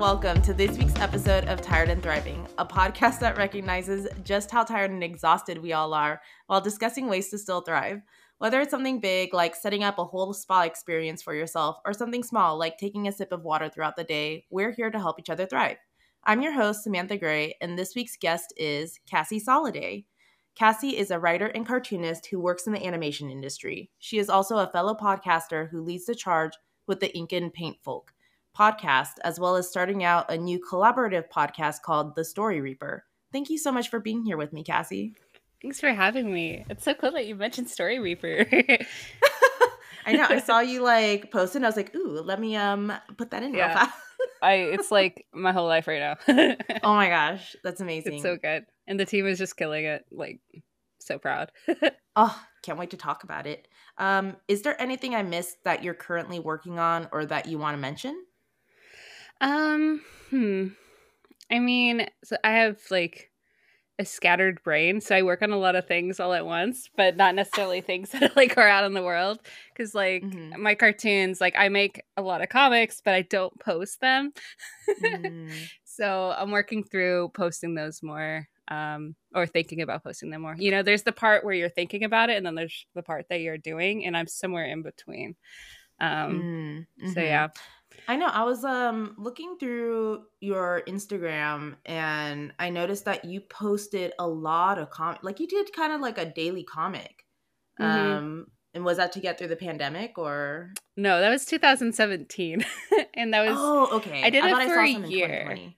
welcome to this week's episode of Tired and Thriving, a podcast that recognizes just how tired and exhausted we all are while discussing ways to still thrive. Whether it's something big like setting up a whole spa experience for yourself or something small like taking a sip of water throughout the day, we're here to help each other thrive. I'm your host, Samantha Gray, and this week's guest is Cassie Soliday. Cassie is a writer and cartoonist who works in the animation industry. She is also a fellow podcaster who leads the charge with the Ink and Paint Folk podcast, as well as starting out a new collaborative podcast called The Story Reaper. Thank you so much for being here with me, Cassie. Thanks for having me. It's so cool that you mentioned Story Reaper. I know. I saw you like post it and I was like, ooh, let me um put that in yeah. real fast. I it's like my whole life right now. oh my gosh. That's amazing. It's so good. And the team is just killing it. Like so proud. oh, can't wait to talk about it. Um, is there anything I missed that you're currently working on or that you want to mention? Um, hmm. I mean, so I have like a scattered brain so i work on a lot of things all at once but not necessarily things that like are out in the world because like mm-hmm. my cartoons like i make a lot of comics but i don't post them mm. so i'm working through posting those more um, or thinking about posting them more you know there's the part where you're thinking about it and then there's the part that you're doing and i'm somewhere in between um, mm-hmm. so yeah I know. I was um looking through your Instagram and I noticed that you posted a lot of com like you did kind of like a daily comic. Mm-hmm. Um and was that to get through the pandemic or No, that was 2017. and that was Oh, okay. I did I it for a year.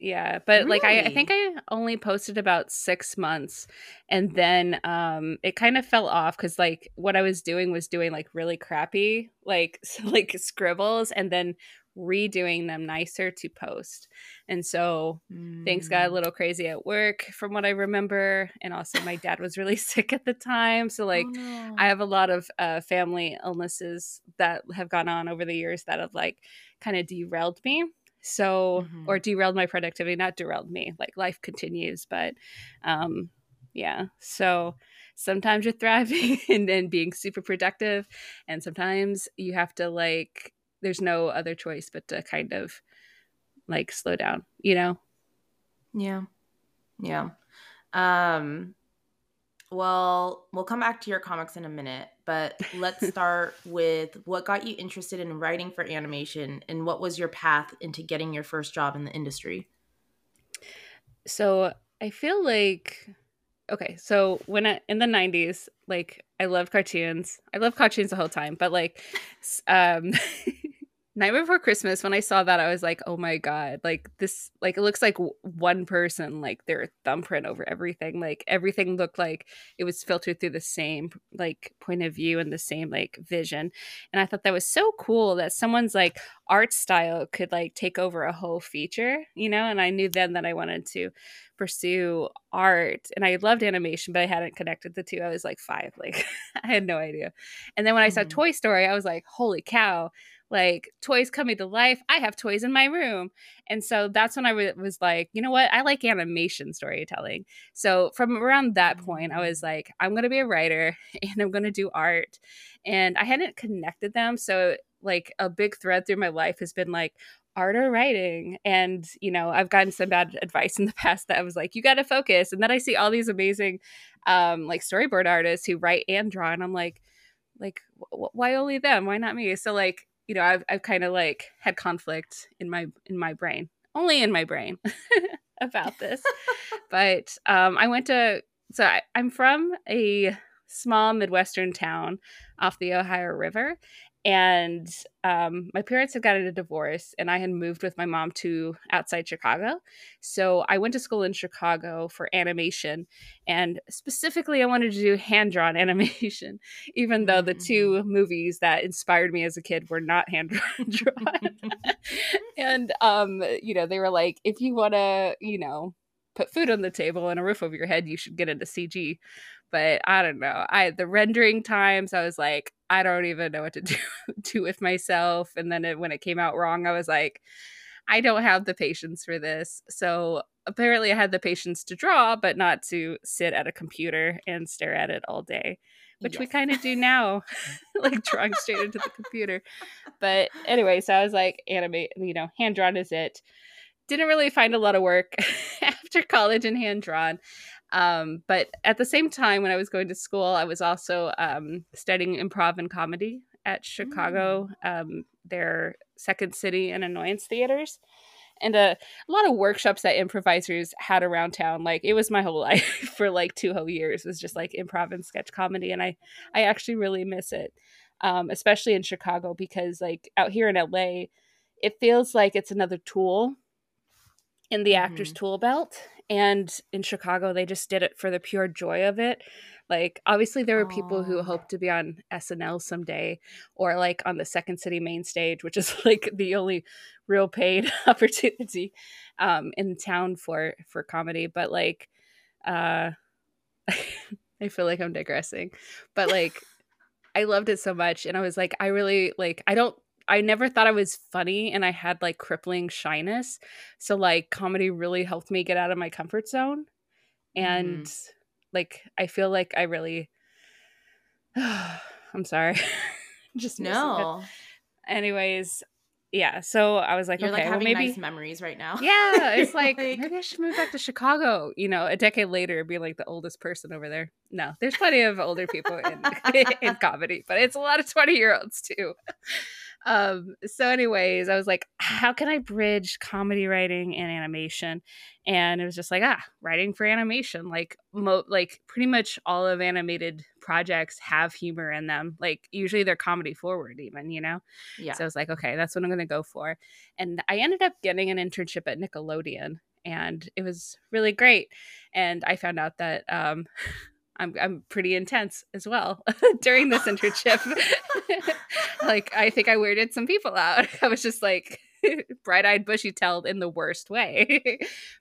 Yeah, but really? like I, I think I only posted about six months, and then um, it kind of fell off because like what I was doing was doing like really crappy like like scribbles, and then redoing them nicer to post. And so mm. things got a mm. little crazy at work from what I remember. And also my dad was really sick at the time. So like oh, no. I have a lot of uh, family illnesses that have gone on over the years that have like kind of derailed me so mm-hmm. or derailed my productivity not derailed me like life continues but um yeah. So sometimes you're thriving and then being super productive and sometimes you have to like there's no other choice but to kind of like slow down you know? Yeah. Yeah. Um well, we'll come back to your comics in a minute, but let's start with what got you interested in writing for animation and what was your path into getting your first job in the industry? So, I feel like okay, so when I in the 90s, like I loved cartoons. I love cartoons the whole time, but like um Night Before Christmas, when I saw that, I was like, oh my God, like this, like it looks like one person, like their thumbprint over everything. Like everything looked like it was filtered through the same, like, point of view and the same, like, vision. And I thought that was so cool that someone's, like, art style could, like, take over a whole feature, you know? And I knew then that I wanted to pursue art and I loved animation, but I hadn't connected the two. I was like five, like, I had no idea. And then when I saw mm-hmm. Toy Story, I was like, holy cow like toys coming to life. I have toys in my room. And so that's when I w- was like, you know what? I like animation storytelling. So from around that point, I mm. was like, I'm going to be a writer and I'm going to do art. And I hadn't connected them. So, like, a big thread through my life has been like, art or writing and you know i've gotten some bad advice in the past that i was like you got to focus and then i see all these amazing um like storyboard artists who write and draw and i'm like like why only them why not me so like you know i've, I've kind of like had conflict in my in my brain only in my brain about this. But um i went to so I, i'm from a small midwestern town off the ohio river and um, my parents had gotten a divorce and i had moved with my mom to outside chicago. So i went to school in chicago for animation and specifically i wanted to do hand drawn animation even though the two mm. movies that inspired me as a kid were not hand drawn and um, you know they were like if you want to you know put food on the table and a roof over your head you should get into cg but I don't know. I the rendering times, I was like, I don't even know what to do do with myself. And then it, when it came out wrong, I was like, I don't have the patience for this. So apparently, I had the patience to draw, but not to sit at a computer and stare at it all day. which we kind of do now, like drawing straight into the computer. But anyway, so I was like, animate, you know, hand drawn is it. Didn't really find a lot of work after college in hand drawn. Um, but at the same time, when I was going to school, I was also um, studying improv and comedy at Chicago, um, their Second City and Annoyance theaters. And a, a lot of workshops that improvisers had around town. Like it was my whole life for like two whole years was just like improv and sketch comedy, and I I actually really miss it, um, especially in Chicago because like out here in LA, it feels like it's another tool in the actor's tool belt. And in Chicago, they just did it for the pure joy of it. Like, obviously, there were people who Oh. hope to be on SNL someday or like on the Second City main stage, which is like the only real paid opportunity um, in town for for comedy. But like, uh, I feel like I'm digressing, but like, I loved it so much, and I was like, I really like. I don't. I never thought I was funny, and I had like crippling shyness. So like, comedy really helped me get out of my comfort zone, and mm. like, I feel like I really. I'm sorry. Just. No, Anyways, yeah. So I was like, you're okay, like well maybe. nice memories right now. Yeah, it's like, Like- maybe I should move back to Chicago. You know, a decade later, be like the oldest person over there. No, there's plenty of older people in in comedy, but it's a lot of twenty year olds too. Um. So, anyways, I was like, how can I bridge comedy writing and animation? And it was just like, ah, writing for animation. Like, mo- like pretty much all of animated projects have humor in them. Like, usually they're comedy forward, even. You know. yeah. So I was like, okay, that's what I'm going to go for. And I ended up getting an internship at Nickelodeon, and it was really great. And I found out that um, I'm I'm pretty intense as well during this internship. like I think I weirded some people out. I was just like bright-eyed, bushy-tailed in the worst way.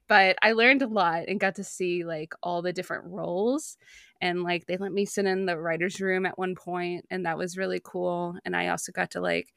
but I learned a lot and got to see like all the different roles and like they let me sit in the writers room at one point and that was really cool and i also got to like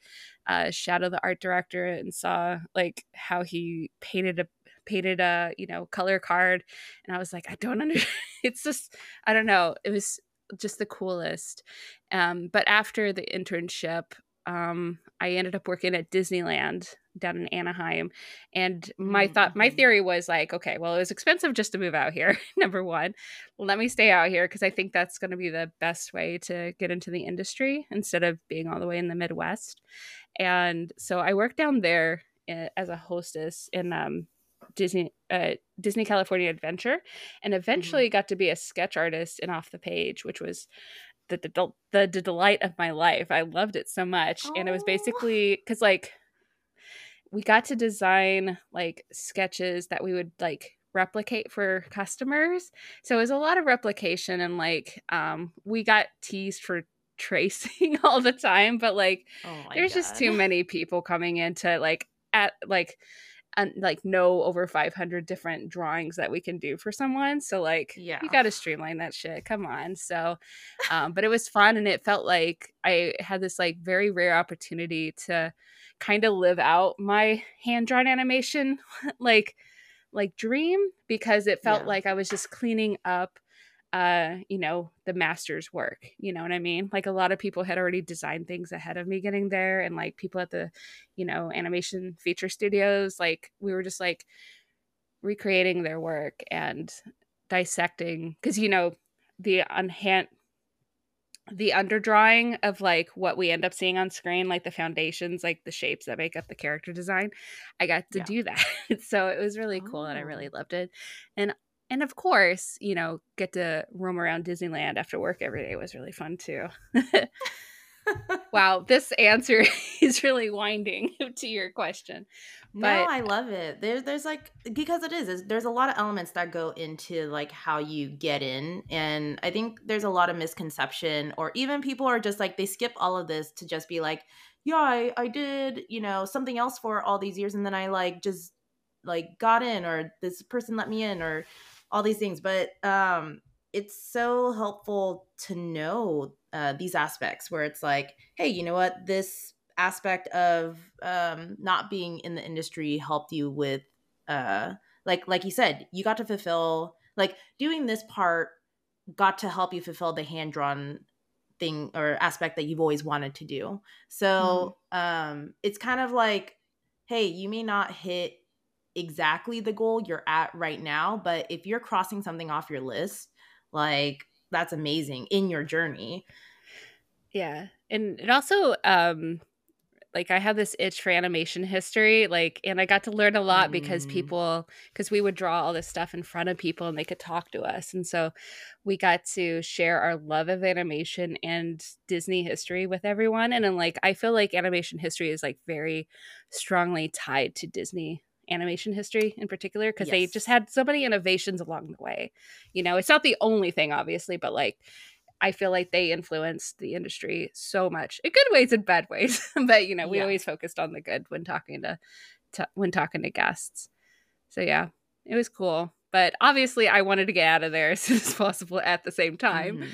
uh, shadow the art director and saw like how he painted a painted a you know color card and i was like i don't understand it's just i don't know it was just the coolest um, but after the internship um, i ended up working at disneyland down in anaheim and my thought my Mhm. theory was like okay well it was expensive just to move out here number one let me stay out here because I think that's going to be the best way to get into the industry instead of being all the way in the Midwest. And so I worked down there uh, as a hostess in um, Disney uh, Disney California Adventure, and eventually got to be a sketch artist in Off the Page, which was the the, the, the delight of my life. I loved it so much, and it was basically because like we got to design like sketches that we would like replicate for customers. So it was a lot of replication and like um we got teased for tracing all the time but like Oh there's just too many people coming into like at like and like no over 500 different drawings that we can do for someone so like Yeah. you got to streamline that shit come on so um but it was fun and it felt like i had this like very rare opportunity to kind of live out my hand drawn animation like like dream because it felt Yeah. like i was just cleaning up uh you know the master's work you know what i mean like a lot of people had already designed things ahead of me getting there and like people at the you know animation feature studios like we were just like recreating their work and dissecting because you know the unhand the underdrawing of like what we end up seeing on screen like the foundations like the shapes that make up the character design i got to Yeah. do that so it was really cool and i Oh. really loved it and and of course you know get to roam around disneyland after work every day was really fun too wow this answer is really winding to your question no, I love it. There's there's like because it is, is there's a lot of elements that go into like how you get in, and I think there's a lot of misconception, or even people are just like they skip all of this to just be like, yeah, I I did you know something else for all these years, and then I like just like got in, or this person let me in, or all these things. But um, it's so helpful to know uh, these aspects where it's like, hey, you know what, this aspect of um not being in the industry helped you with uh like like you said you got to fulfill like doing this part got to help you fulfill the hand drawn thing or aspect that you've always wanted to do. So mm. um, it's kind of like, hey, you may not hit exactly the goal you're at right now, but if you're crossing something off your list, like that's amazing in your journey. Yeah. And it also um like I have this itch for animation history, like, and I got to learn a lot mm. because people, because we would draw all this stuff in front of people and they could talk to us. And so we got to share our love of animation and Disney history with everyone. And then, like, I feel like animation history is like very strongly tied to Disney animation history in particular because yes. they just had so many innovations along the way. You know, it's not the only thing, obviously, but like, I feel like they influenced the industry so much in good ways and bad ways. but you know, we yeah. always focused on the good when talking to, to when talking to guests. So yeah, it was cool. But obviously, I wanted to get out of there as soon as possible at the same time. Mm-hmm.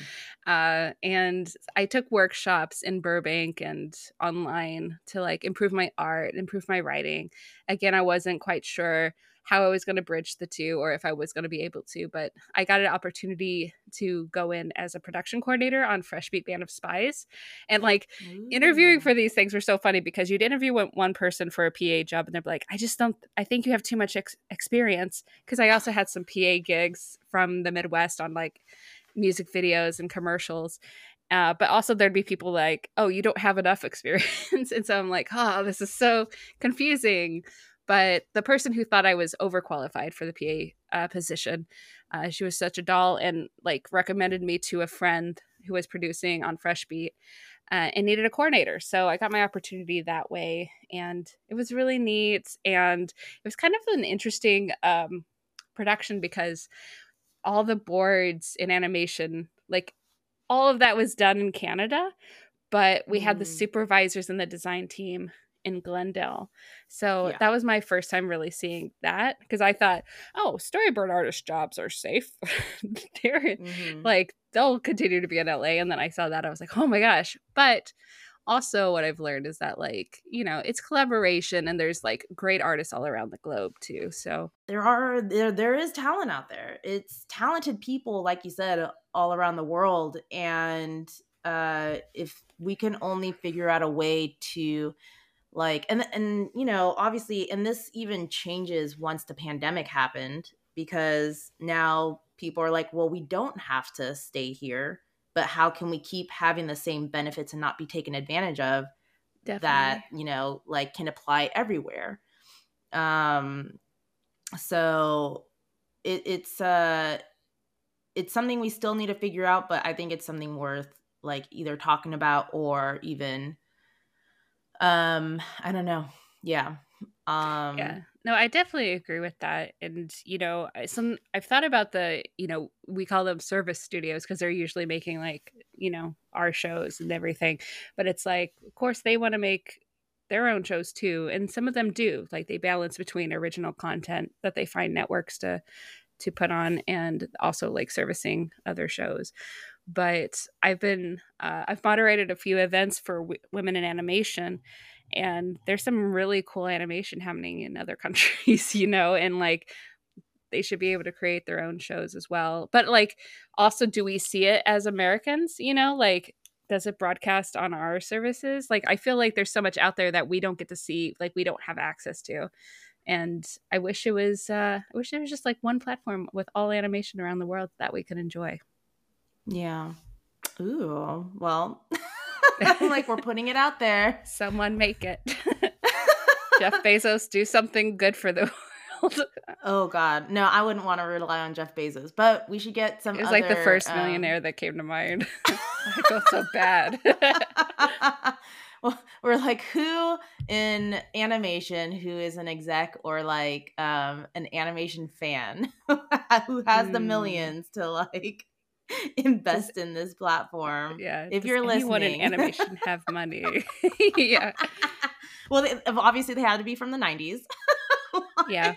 Uh, and I took workshops in Burbank and online to like improve my art, improve my writing. Again, I wasn't quite sure how I was going to bridge the two or if I was going to be able to. But I got an opportunity to go in as a production coordinator on Fresh Beat Band of Spies. And like Ooh. interviewing for these things were so funny because you'd interview one person for a PA job and they're like, I just don't, I think you have too much ex- experience. Cause I also had some PA gigs from the Midwest on like music videos and commercials. Uh, but also there'd be people like, oh, you don't have enough experience. and so I'm like, oh, this is so confusing. But the person who thought I was overqualified for the PA uh, position, uh, she was such a doll and like recommended me to a friend who was producing on Fresh Beat uh, and needed a coordinator. So I got my opportunity that way, and it was really neat. And it was kind of an interesting um, production because all the boards in animation, like all of that was done in Canada, but we mm. had the mm. supervisors and the design team in Glendale. So yeah. that was my first time really seeing that because I thought, oh, storyboard artist jobs are safe. They're mm-hmm. like they'll continue to be in LA. And then I saw that I was like, oh my gosh. But also what I've learned is that like, you know, it's collaboration and there's like great artists all around the globe too. So there are there there is talent out there. It's talented people, like you said, all around the world. And uh if we can only figure out a way to like and and you know obviously and this even changes once the pandemic happened because now people are like well we don't have to stay here but how can we keep having the same benefits and not be taken advantage of Definitely. that you know like can apply everywhere? Um so it, it's uh it's something we still need to figure out but i think it's something worth like either talking about or even um i don't know. Yeah um yeah no i definitely agree with that and you know some i've thought about the you know we call them service studios because they're usually making like you know our shows and everything but it's like of course they want to make their own shows too and some of them do like they balance between original content that they find networks to to put on and also like servicing other shows but I've been uh, I've moderated a few events for w- women in animation, and there's some really cool animation happening in other countries, you know, and like they should be able to create their own shows as well. But like, also, do we see it as Americans? You know, like does it broadcast on our services? Like, I feel like there's so much out there that we don't get to see, like we don't have access to. And I wish it was, uh, I wish it was just like one platform with all animation around the world that we could enjoy. Yeah. Ooh, well, like we're putting it out there. Someone make it. Jeff Bezos, do something good for the world. oh God, no, I wouldn't want to rely on Jeff Bezos, but we should get some. It was other, like the first millionaire um... that came to mind. I feel so bad. well, we're like, who in animation who is an exec or like um, an animation fan who has mm. the hmm. millions to like invest in this platform. Yeah. If you're listening, in animation have money. yeah. Well, they, obviously they had to be from the 90s. yeah.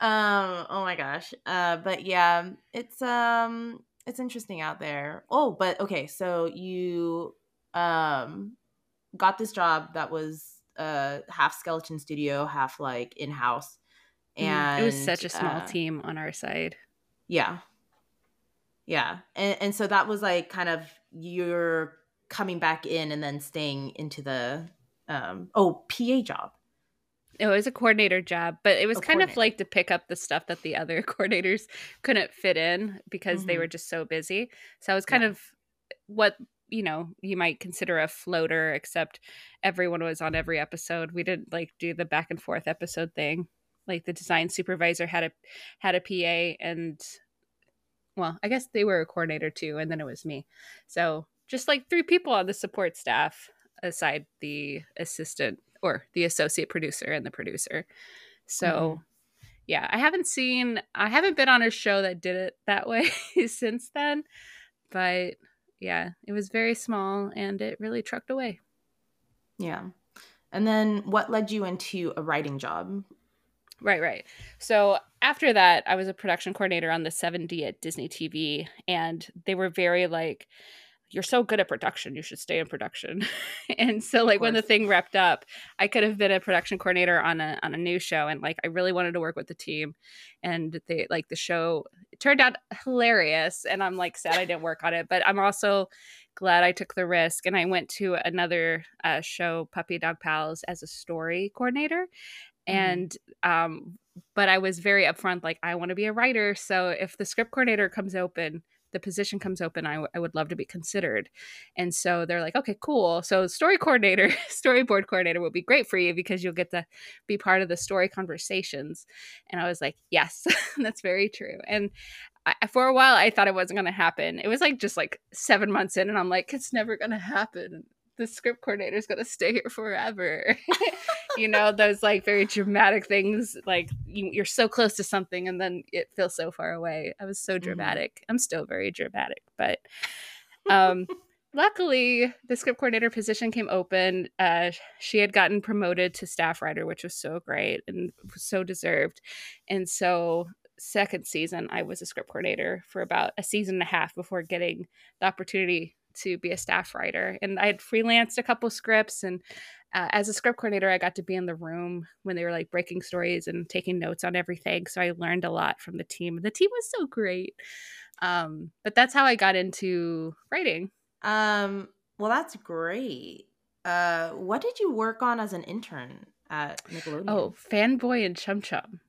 um. Oh my gosh. Uh. But yeah, it's um. It's interesting out there. Oh, but okay. So you um got this job that was uh half skeleton studio, half like in house, and mm, it was such a small uh, team on our side. Yeah, Yeah. And and so that was like kind of you're coming back in and then staying into the um oh PA job. It was a coordinator job, but it was a kind of like to pick up the stuff that the other coordinators couldn't fit in because mm-hmm. they were just so busy. So I was kind yeah. of what you know you might consider a floater, except everyone was on every episode. We didn't like do the back and forth episode thing. Like the design supervisor had a had a PA, and well, I guess they were a coordinator too, and then it was me. So just like three people on the support staff aside the assistant or the associate producer and the producer. So mm-hmm. yeah, I haven't seen I haven't been on a show that did it that way since then, but yeah, it was very small and it really trucked away. Yeah. And then what led you into a writing job? Right, right. So after that, I was a production coordinator on the 7D at Disney TV, and they were very like, you're so good at production you should stay in production and so like when the thing wrapped up i could have been a production coordinator on a on a new show and like i really wanted to work with the team and they like the show turned out hilarious and i'm like sad i didn't work on it but i'm also glad i took the risk and i went to another uh, show puppy dog pals as a story coordinator. And um but i was very upfront like i want to be a writer so if the script coordinator comes open the position comes open, I, w- I would love to be considered. And so they're like, okay, cool. So story coordinator, storyboard coordinator will be great for you because you'll get to be part of the story conversations. And I was like, yes, that's very true. And I, for a while, I thought it wasn't going to happen. It was like just like seven months in, and I'm like, it's never going to happen the script coordinator is going to stay here forever. you know, those like very dramatic things, like you, are so close to something and then it feels so far away. I was so mm-hmm. dramatic. Mm-hmm. I'm still very dramatic, but um, luckily the script coordinator position came open. Uh, she had gotten promoted to staff writer, which was so great and so deserved. And so second season i was a script coordinator for about a season and a half before getting the opportunity to be a staff writer. And I had freelanced a couple scripts. And uh, as a script coordinator, I got to be in the room when they were like breaking stories and taking notes on everything. So I learned a lot from the team. The team was so great. Um, but that's how I got into writing. Um, well, that's great. Uh, what did you work on as an intern at Nickelodeon? Oh, Fanboy and Chum Chum,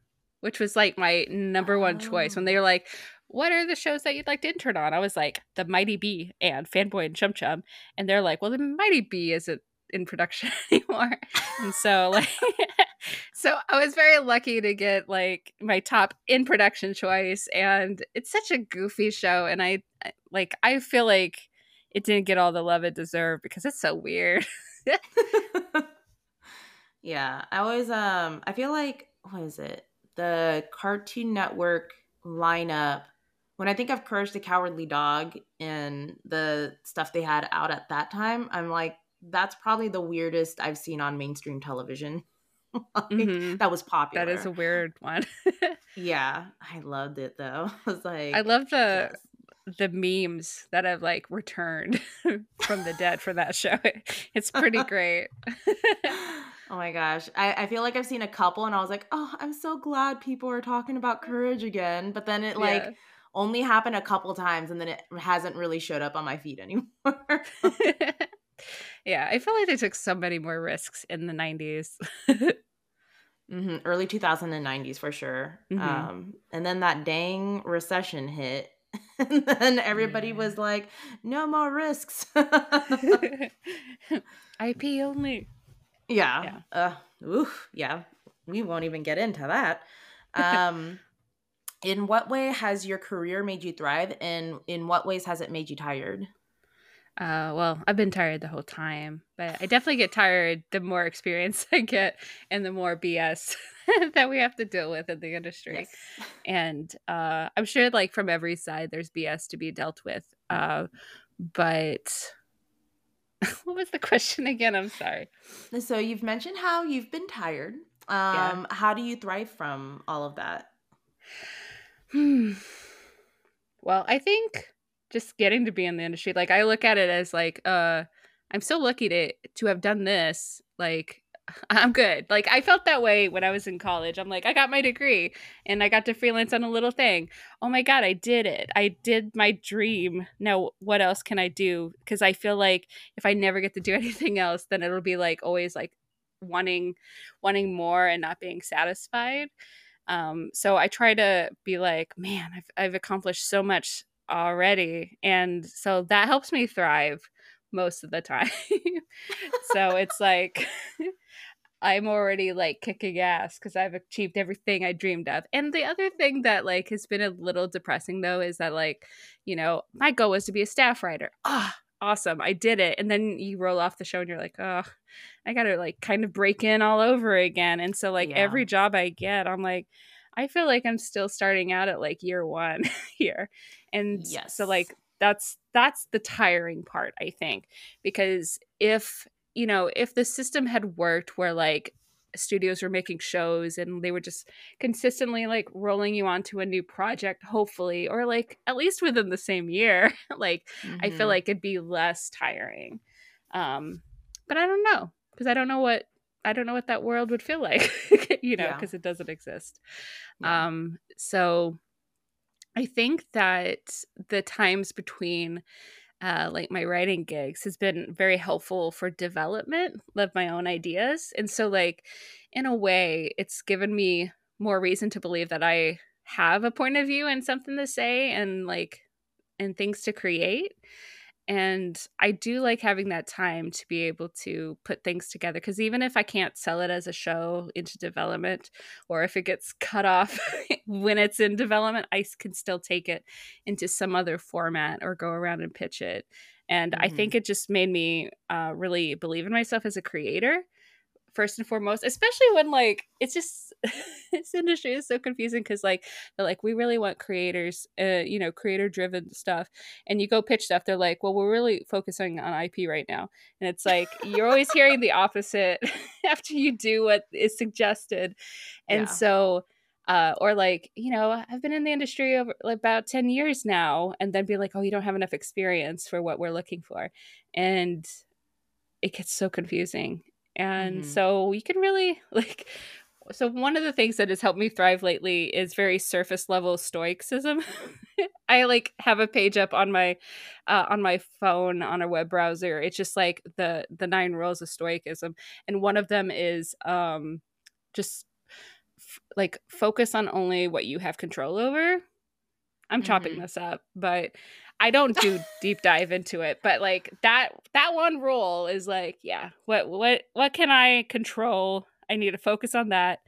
which was like my number one oh. choice when they were like, what are the shows that you'd like to intern on? I was like, The Mighty B and Fanboy and Chum Chum. And they're like, Well, The Mighty B isn't in production anymore. and so, like, so I was very lucky to get like my top in production choice. And it's such a goofy show. And I, like, I feel like it didn't get all the love it deserved because it's so weird. yeah. I always, um, I feel like, what is it? The Cartoon Network lineup when I think of Courage the Cowardly Dog and the stuff they had out at that time, I'm like, that's probably the weirdest I've seen on mainstream television. like, mm-hmm. That was popular. That is a weird one. yeah, I loved it though. I was like, I love the yes. the memes that have like returned from the dead for that show. It's pretty great. Oh my gosh. I, I feel like I've seen a couple and I was like, oh, I'm so glad people are talking about courage again. But then it like yeah only happened a couple times and then it hasn't really showed up on my feed anymore. yeah, I feel like they took so many more risks in the 90s. mm-hmm. Early 2090s for sure. Mm-hmm. Um, and then that dang recession hit. and then everybody yeah. was like, no more risks. IP only. Yeah. Yeah. Uh, oof, yeah. We won't even get into that. Um, in what way has your career made you thrive and in what ways has it made you tired uh, well, I've been tired the whole time, but I definitely get tired the more experience I get and the more BS that we have to deal with in the industry. Yes. And uh, I'm sure, like, from every side, there's BS to be dealt with. Uh, but what was the question again? I'm sorry. So, you've mentioned how you've been tired. Um, yeah. How do you thrive from all of that? Well, I think just getting to be in the industry, like I look at it as like, uh, I'm so lucky to to have done this. Like I'm good. Like I felt that way when I was in college. I'm like, I got my degree and I got to freelance on a little thing. Oh my god, I did it. I did my dream. Now what else can I do? Cuz I feel like if I never get to do anything else, then it'll be like always like wanting wanting more and not being satisfied. Um so I try to be like, man, I've I've accomplished so much already. And so that helps me thrive most of the time. so it's like I'm already like kicking ass because I've achieved everything I dreamed of. And the other thing that like has been a little depressing though is that like, you know, my goal was to be a staff writer. Ah, oh, awesome. I did it. And then you roll off the show and you're like, oh, I gotta like kind of break in all over again. And so like yeah. every job I get, I'm like, I feel like I'm still starting out at like year one here. And yes. so like that's that's the tiring part i think because if you know if the system had worked where like studios were making shows and they were just consistently like rolling you onto a new project hopefully or like at least within the same year like mm-hmm. i feel mm-hmm. like it'd be less tiring um but i don't know because i don't know what i don't know what that world would feel like you know because yeah. it doesn't exist yeah. um so I think that the times between uh, like my writing gigs has been very helpful for development of my own ideas. And so, like, in a way, it's given me more reason to believe that I have a point of view and something to say and like and things to create and i do like having that time to be able to put things together because even if i can't sell it as a show into development or if it gets cut off when it's in development i can still take it into some other format or go around and pitch it and mm-hmm. i think it just made me uh, really believe in myself as a creator first and foremost, especially when like it's just this industry is so confusing because like they're like we really want creators, uh, you know, creator driven stuff, and you go pitch stuff, they're like, well, we're really focusing on IP right now, and it's like you're always hearing the opposite after you do what is suggested, and yeah. so. Uh, or like you know i've been in the industry over about 10 years now and then be like oh you don't have enough experience for what we're looking for and it gets so confusing and mm-hmm. so you can really like so one of the things that has helped me thrive lately is very surface level stoicism i like have a page up on my uh, on my phone on a web browser it's just like the the nine rules of stoicism and one of them is um just f- like focus on only what you have control over i'm mm-hmm. chopping this up but I don't do deep dive into it, but like that that one rule is like, yeah, what what what can I control? I need to focus on that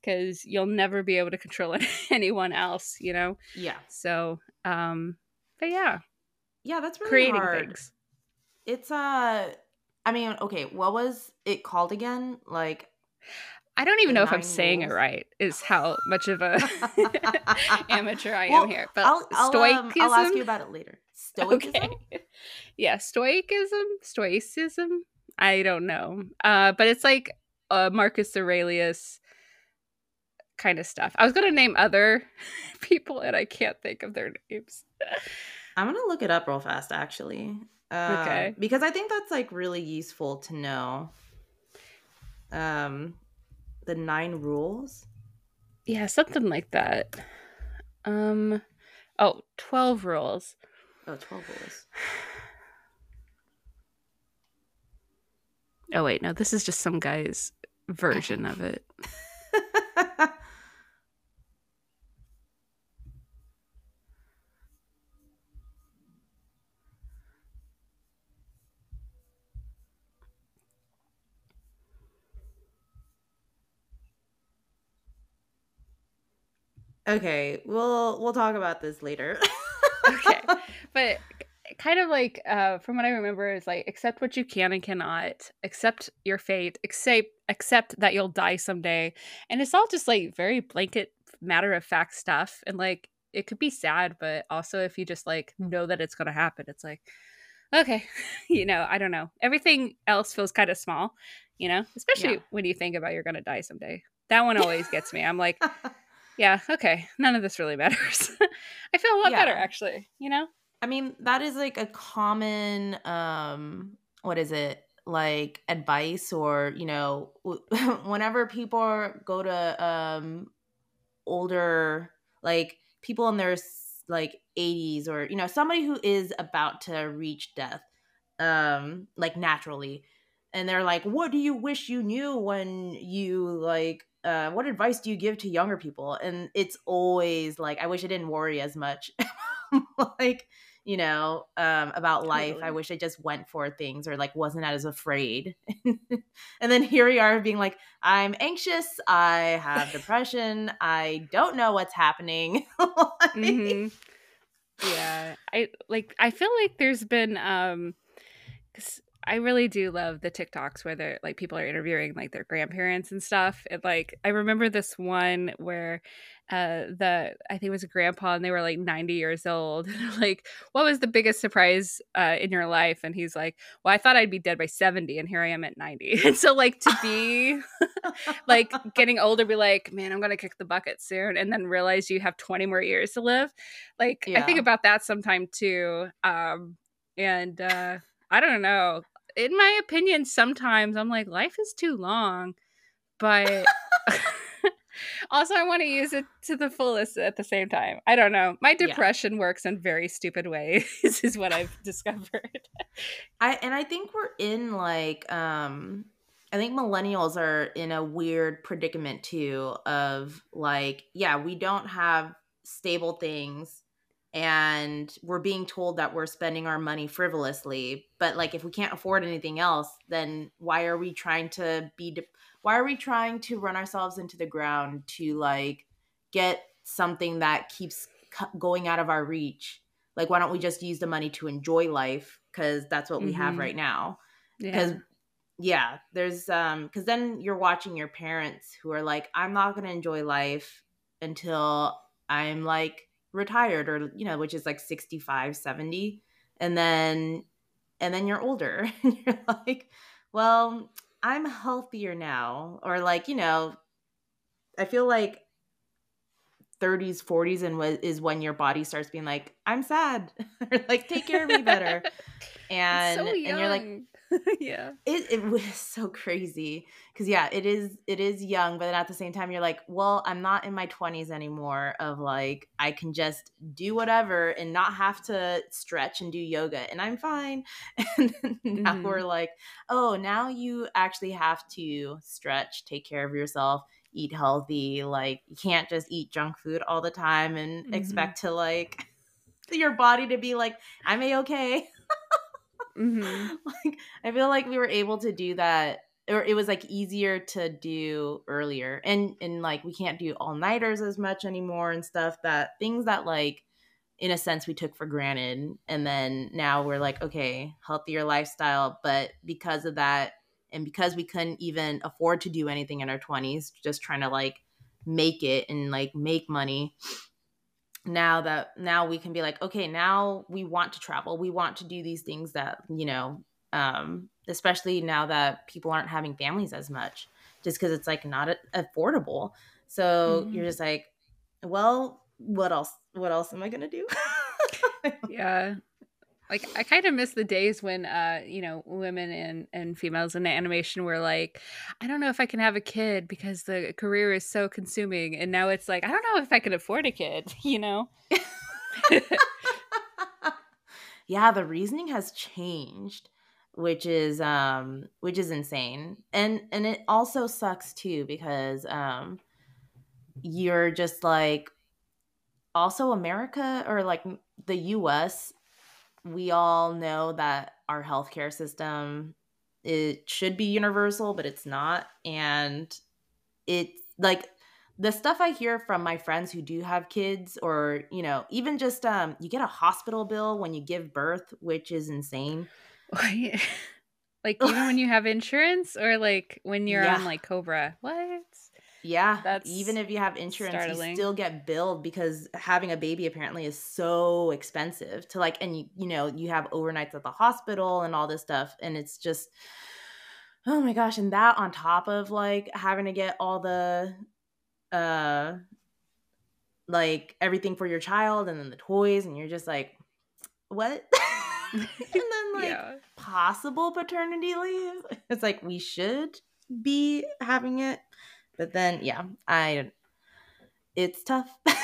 because you'll never be able to control anyone else, you know? Yeah. So, um, but yeah. Yeah, that's really creating hard. things. It's uh I mean, okay, what was it called again? Like I don't even know if I'm saying it right. Is how much of a amateur I well, am here. But I'll, I'll, stoicism. Um, I'll ask you about it later. Stoicism. Okay. Yeah, stoicism, stoicism. I don't know, uh, but it's like uh, Marcus Aurelius kind of stuff. I was gonna name other people, and I can't think of their names. I'm gonna look it up real fast, actually. Uh, okay. Because I think that's like really useful to know. Um, the nine rules? Yeah something like that. Um oh 12 rules. Oh 12 rules. Oh wait no this is just some guy's version of it Okay, we'll we'll talk about this later. okay, but kind of like uh, from what I remember is like accept what you can and cannot, accept your fate, accept accept that you'll die someday, and it's all just like very blanket matter of fact stuff, and like it could be sad, but also if you just like know that it's gonna happen, it's like okay, you know, I don't know. Everything else feels kind of small, you know, especially yeah. when you think about you're gonna die someday. That one always gets me. I'm like yeah, okay. None of this really matters. I feel a lot yeah. better actually, you know? I mean, that is like a common um what is it? like advice or you know whenever people go to um older like people in their like 80s or you know somebody who is about to reach death um like naturally and they're like what do you wish you knew when you like uh what advice do you give to younger people and it's always like i wish i didn't worry as much like you know, um, about life. I wish I just went for things or like wasn't as afraid. and then here we are being like, I'm anxious. I have depression. I don't know what's happening. like, mm-hmm. Yeah. I like, I feel like there's been, um, I really do love the TikToks where they're like people are interviewing like their grandparents and stuff. And like I remember this one where uh the I think it was a grandpa and they were like 90 years old. like, what was the biggest surprise uh in your life? And he's like, Well, I thought I'd be dead by 70 and here I am at 90. And so like to be like getting older, be like, man, I'm gonna kick the bucket soon, and then realize you have 20 more years to live. Like yeah. I think about that sometime too. Um and uh I don't know in my opinion, sometimes I'm like, life is too long, but also I want to use it to the fullest at the same time. I don't know. My depression yeah. works in very stupid ways, is what I've discovered. I and I think we're in like um I think millennials are in a weird predicament too of like, yeah, we don't have stable things and we're being told that we're spending our money frivolously but like if we can't afford anything else then why are we trying to be de- why are we trying to run ourselves into the ground to like get something that keeps going out of our reach like why don't we just use the money to enjoy life because that's what we mm-hmm. have right now because yeah. yeah there's um because then you're watching your parents who are like i'm not gonna enjoy life until i'm like retired or you know which is like 65 70 and then and then you're older. And you're like well i'm healthier now or like you know i feel like 30s 40s and w- is when your body starts being like i'm sad or like take care of me better and so and you're like yeah. It it was so crazy cuz yeah, it is it is young, but then at the same time you're like, well, I'm not in my 20s anymore of like I can just do whatever and not have to stretch and do yoga and I'm fine. And now mm-hmm. we're like, oh, now you actually have to stretch, take care of yourself, eat healthy, like you can't just eat junk food all the time and mm-hmm. expect to like your body to be like, I'm a okay. Mm-hmm. like I feel like we were able to do that or it was like easier to do earlier and and like we can't do all nighters as much anymore and stuff that things that like in a sense we took for granted and then now we're like okay healthier lifestyle but because of that and because we couldn't even afford to do anything in our 20s just trying to like make it and like make money now that now we can be like okay now we want to travel. We want to do these things that you know um especially now that people aren't having families as much just because it's like not affordable. So mm-hmm. you're just like well what else what else am i gonna do? Yeah like I kind of miss the days when uh you know women and and females in animation were like I don't know if I can have a kid because the career is so consuming and now it's like I don't know if I can afford a kid, you know. yeah, the reasoning has changed, which is um which is insane. And and it also sucks too because um you're just like also America or like the US we all know that our healthcare system it should be universal, but it's not. And it's like the stuff I hear from my friends who do have kids, or you know, even just um, you get a hospital bill when you give birth, which is insane. like even when you have insurance, or like when you're yeah. on like Cobra, what? Yeah, that's even if you have insurance, startling. you still get billed because having a baby apparently is so expensive to like, and you you know you have overnights at the hospital and all this stuff, and it's just oh my gosh, and that on top of like having to get all the uh like everything for your child and then the toys, and you're just like, what? and then like yeah. possible paternity leave. It's like we should be having it, but then yeah, I it's tough.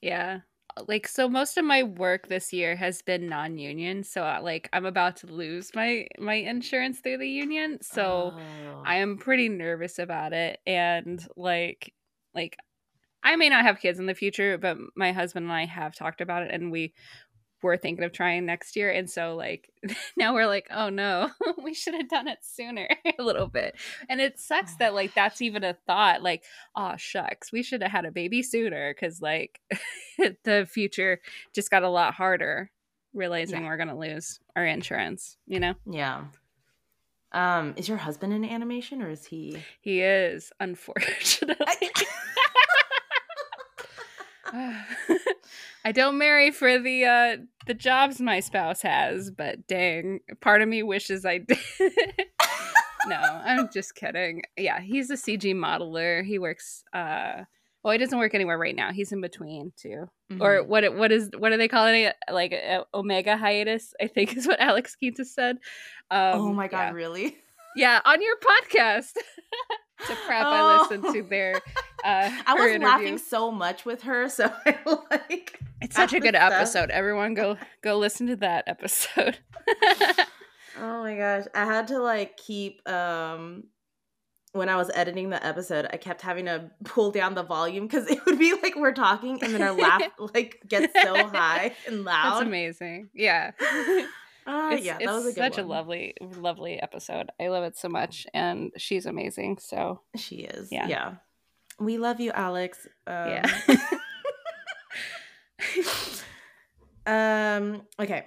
Yeah. Like so most of my work this year has been non-union, so uh, like I'm about to lose my my insurance through the union. So Oh. I am pretty nervous about it and like like I may not have kids in the future, but my husband and I have talked about it and we were thinking of trying next year and so like now we're like, "Oh no, we should have done it sooner a little bit." And it sucks that like that's even a thought like, "Oh shucks, we should have had a baby sooner" cuz like the future just got a lot harder realizing Yeah. we're going to lose our insurance, you know? yeah. Um, is your husband in animation or is he? He is, unfortunately. I don't marry for the uh the jobs my spouse has, but dang, part of me wishes I did. no, I'm just kidding. Yeah, he's a CG modeler. He works uh well, he doesn't work anywhere right now. He's in between too. Or Mhm. what what is what are they calling it? Like a omega hiatus, I think is what Alex Keaton said. Um, oh my god, yeah. really? Yeah, on your podcast. to prep, I listened to Oh. their uh I was interview. laughing so much with her, so I like. It's such a good stuff- episode. Everyone go go listen to that episode. Oh my gosh, I had to like keep um when I was editing the episode, I kept having to pull down the volume because it would be like we're talking and then our laugh like gets so high and loud. That's amazing. Yeah. Ah, it's yeah, it's that was a good such a lovely, lovely episode. I love it so much. And she's amazing. So She is. Yeah. Yeah. We love you, Alex. Um, yeah. um okay.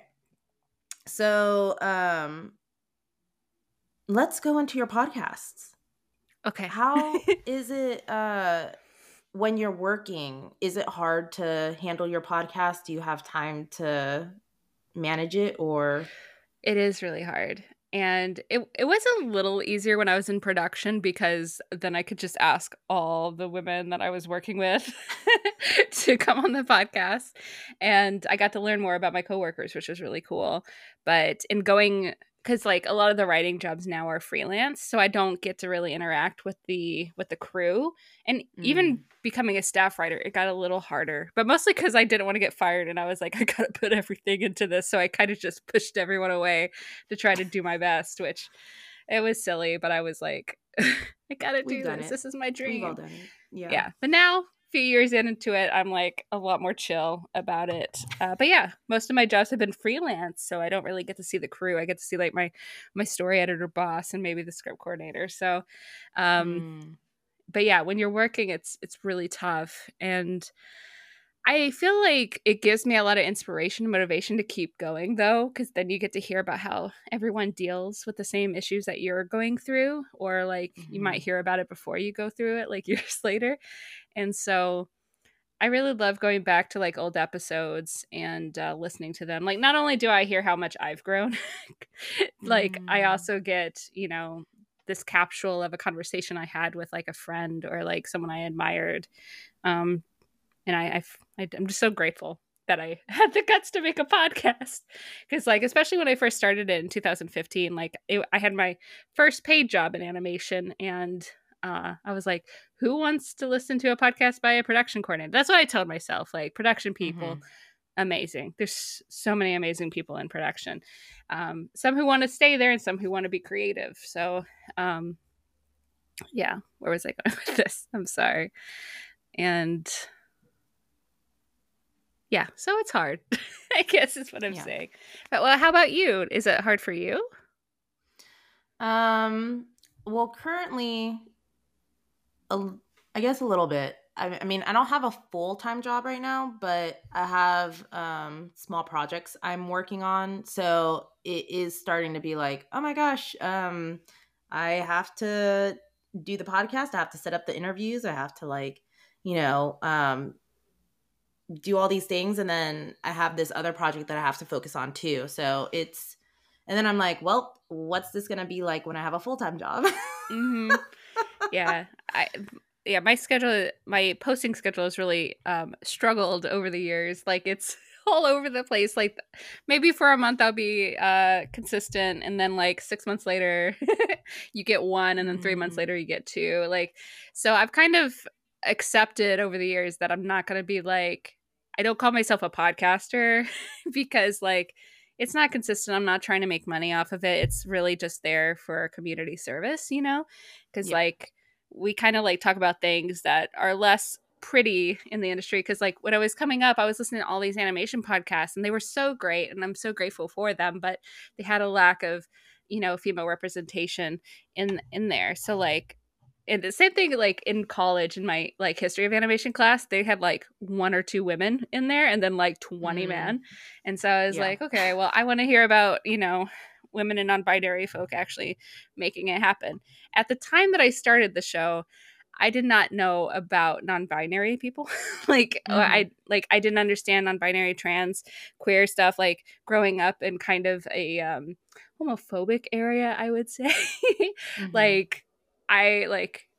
So um let's go into your podcasts. okay. How is it uh when you're working? Is it hard to handle your podcast? Do you have time to manage it or It is really hard. And it it was a little easier when I was in production because then I could just ask all the women that I was working with to come on the podcast. And I got to learn more about my coworkers, which was really cool. But in going because like a lot of the writing jobs now are freelance, so I don't get to really interact with the with the crew. And even mm. becoming a staff writer, it got a little harder. But mostly because I didn't want to get fired, and I was like, I gotta put everything into this. So I kind of just pushed everyone away to try to do my best, which it was silly. But I was like, I gotta We've do this. it. This is my We've dream. all done it. Yeah. yeah. But now, few years into it, I'm like a lot more chill about it. Uh, but yeah, most of my jobs have been freelance, so I don't really get to see the crew. I get to see like my my story editor boss and maybe the script coordinator. So, um, Mm. but yeah, when you're working, it's it's really tough, and I feel like it gives me a lot of inspiration and motivation to keep going, though, because then you get to hear about how everyone deals with the same issues that you're going through, or like you might Mhm. hear about it before you go through it, like years later. And so I really love going back to like old episodes and uh, listening to them. Like, not only do I hear how much I've grown, like, I Mm. also get, you know, this capsule of a conversation I had with like a friend or like someone I admired. Um, and I, I, I'm just so grateful that I had the guts to make a podcast. Because, like, especially when I first started it in 2015, like, it, I had my first paid job in animation, and uh, I was like, who wants to listen to a podcast by a production coordinator? That's what I told myself. Like, production people, Mhm. amazing. There's so many amazing people in production. Um, some who want to stay there, and some who want to be creative. So, um, yeah, where was I going with this? I'm sorry. And yeah, so it's hard. I guess is what I'm Yeah. saying. But well, how about you? Is it hard for you? Um. Well, currently, a I guess a little bit. I, I mean, I don't have a full time job right now, but I have um small projects I'm working on, so it is starting to be like, oh my gosh, um, I have to do the podcast. I have to set up the interviews. I have to like, you know, um, do all these things, and then I have this other project that I have to focus on too. So it's and then I'm like, well, what's this gonna be like when I have a full time job? hmm Yeah, I yeah my schedule, my posting schedule has really um, struggled over the years. Like it's all over the place. Like maybe for a month I'll be uh consistent and then like 6 months later you get one and then 3 months Mm. later you get two. Like so I've kind of accepted over the years that I'm not going to be like I don't call myself a podcaster because like it's not consistent. I'm not trying to make money off of it. It's really just there for community service, you know? Cuz Yeah. like we kind of like talk about things that are less pretty in the industry because like when i was coming up i was listening to all these animation podcasts and they were so great and i'm so grateful for them but they had a lack of you know female representation in in there so like and the same thing like in college in my like history of animation class they had like one or two women in there and then like 20 Mm. men and so i was Yeah. like okay well i want to hear about you know women and non-binary folk actually making it happen at the time that i started the show I did not know about non-binary people. like or Mhm. I like I didn't understand non-binary trans queer stuff like growing up in kind of a um homophobic area, I would say. Mhm. like I like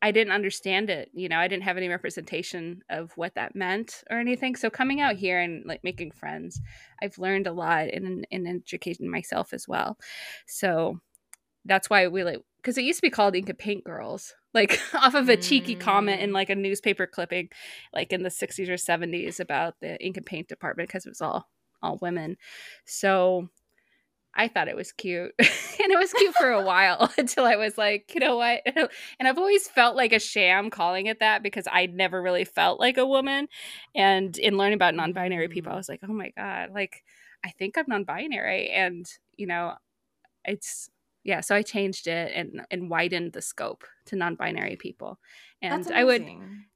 I didn't understand it, you know, I didn't have any representation of what that meant or anything. So coming out here and like making friends, I've learned a lot in in educating myself as well. So that's why we like because it used to be called Ink and Paint Girls, like off of a cheeky comment in Mm. like a newspaper clipping, like in the '60s or '70s about the ink and paint department because it was all all women. So I thought it was cute, and it was cute for a while until I was like, you know what? And I've always felt like a sham calling it that because I never really felt like a woman. And in learning about non-binary people, I Mm. was like, oh my god, like I think I'm non-binary, and you know, it's yeah so i changed it and and widened the scope to non-binary people. And i would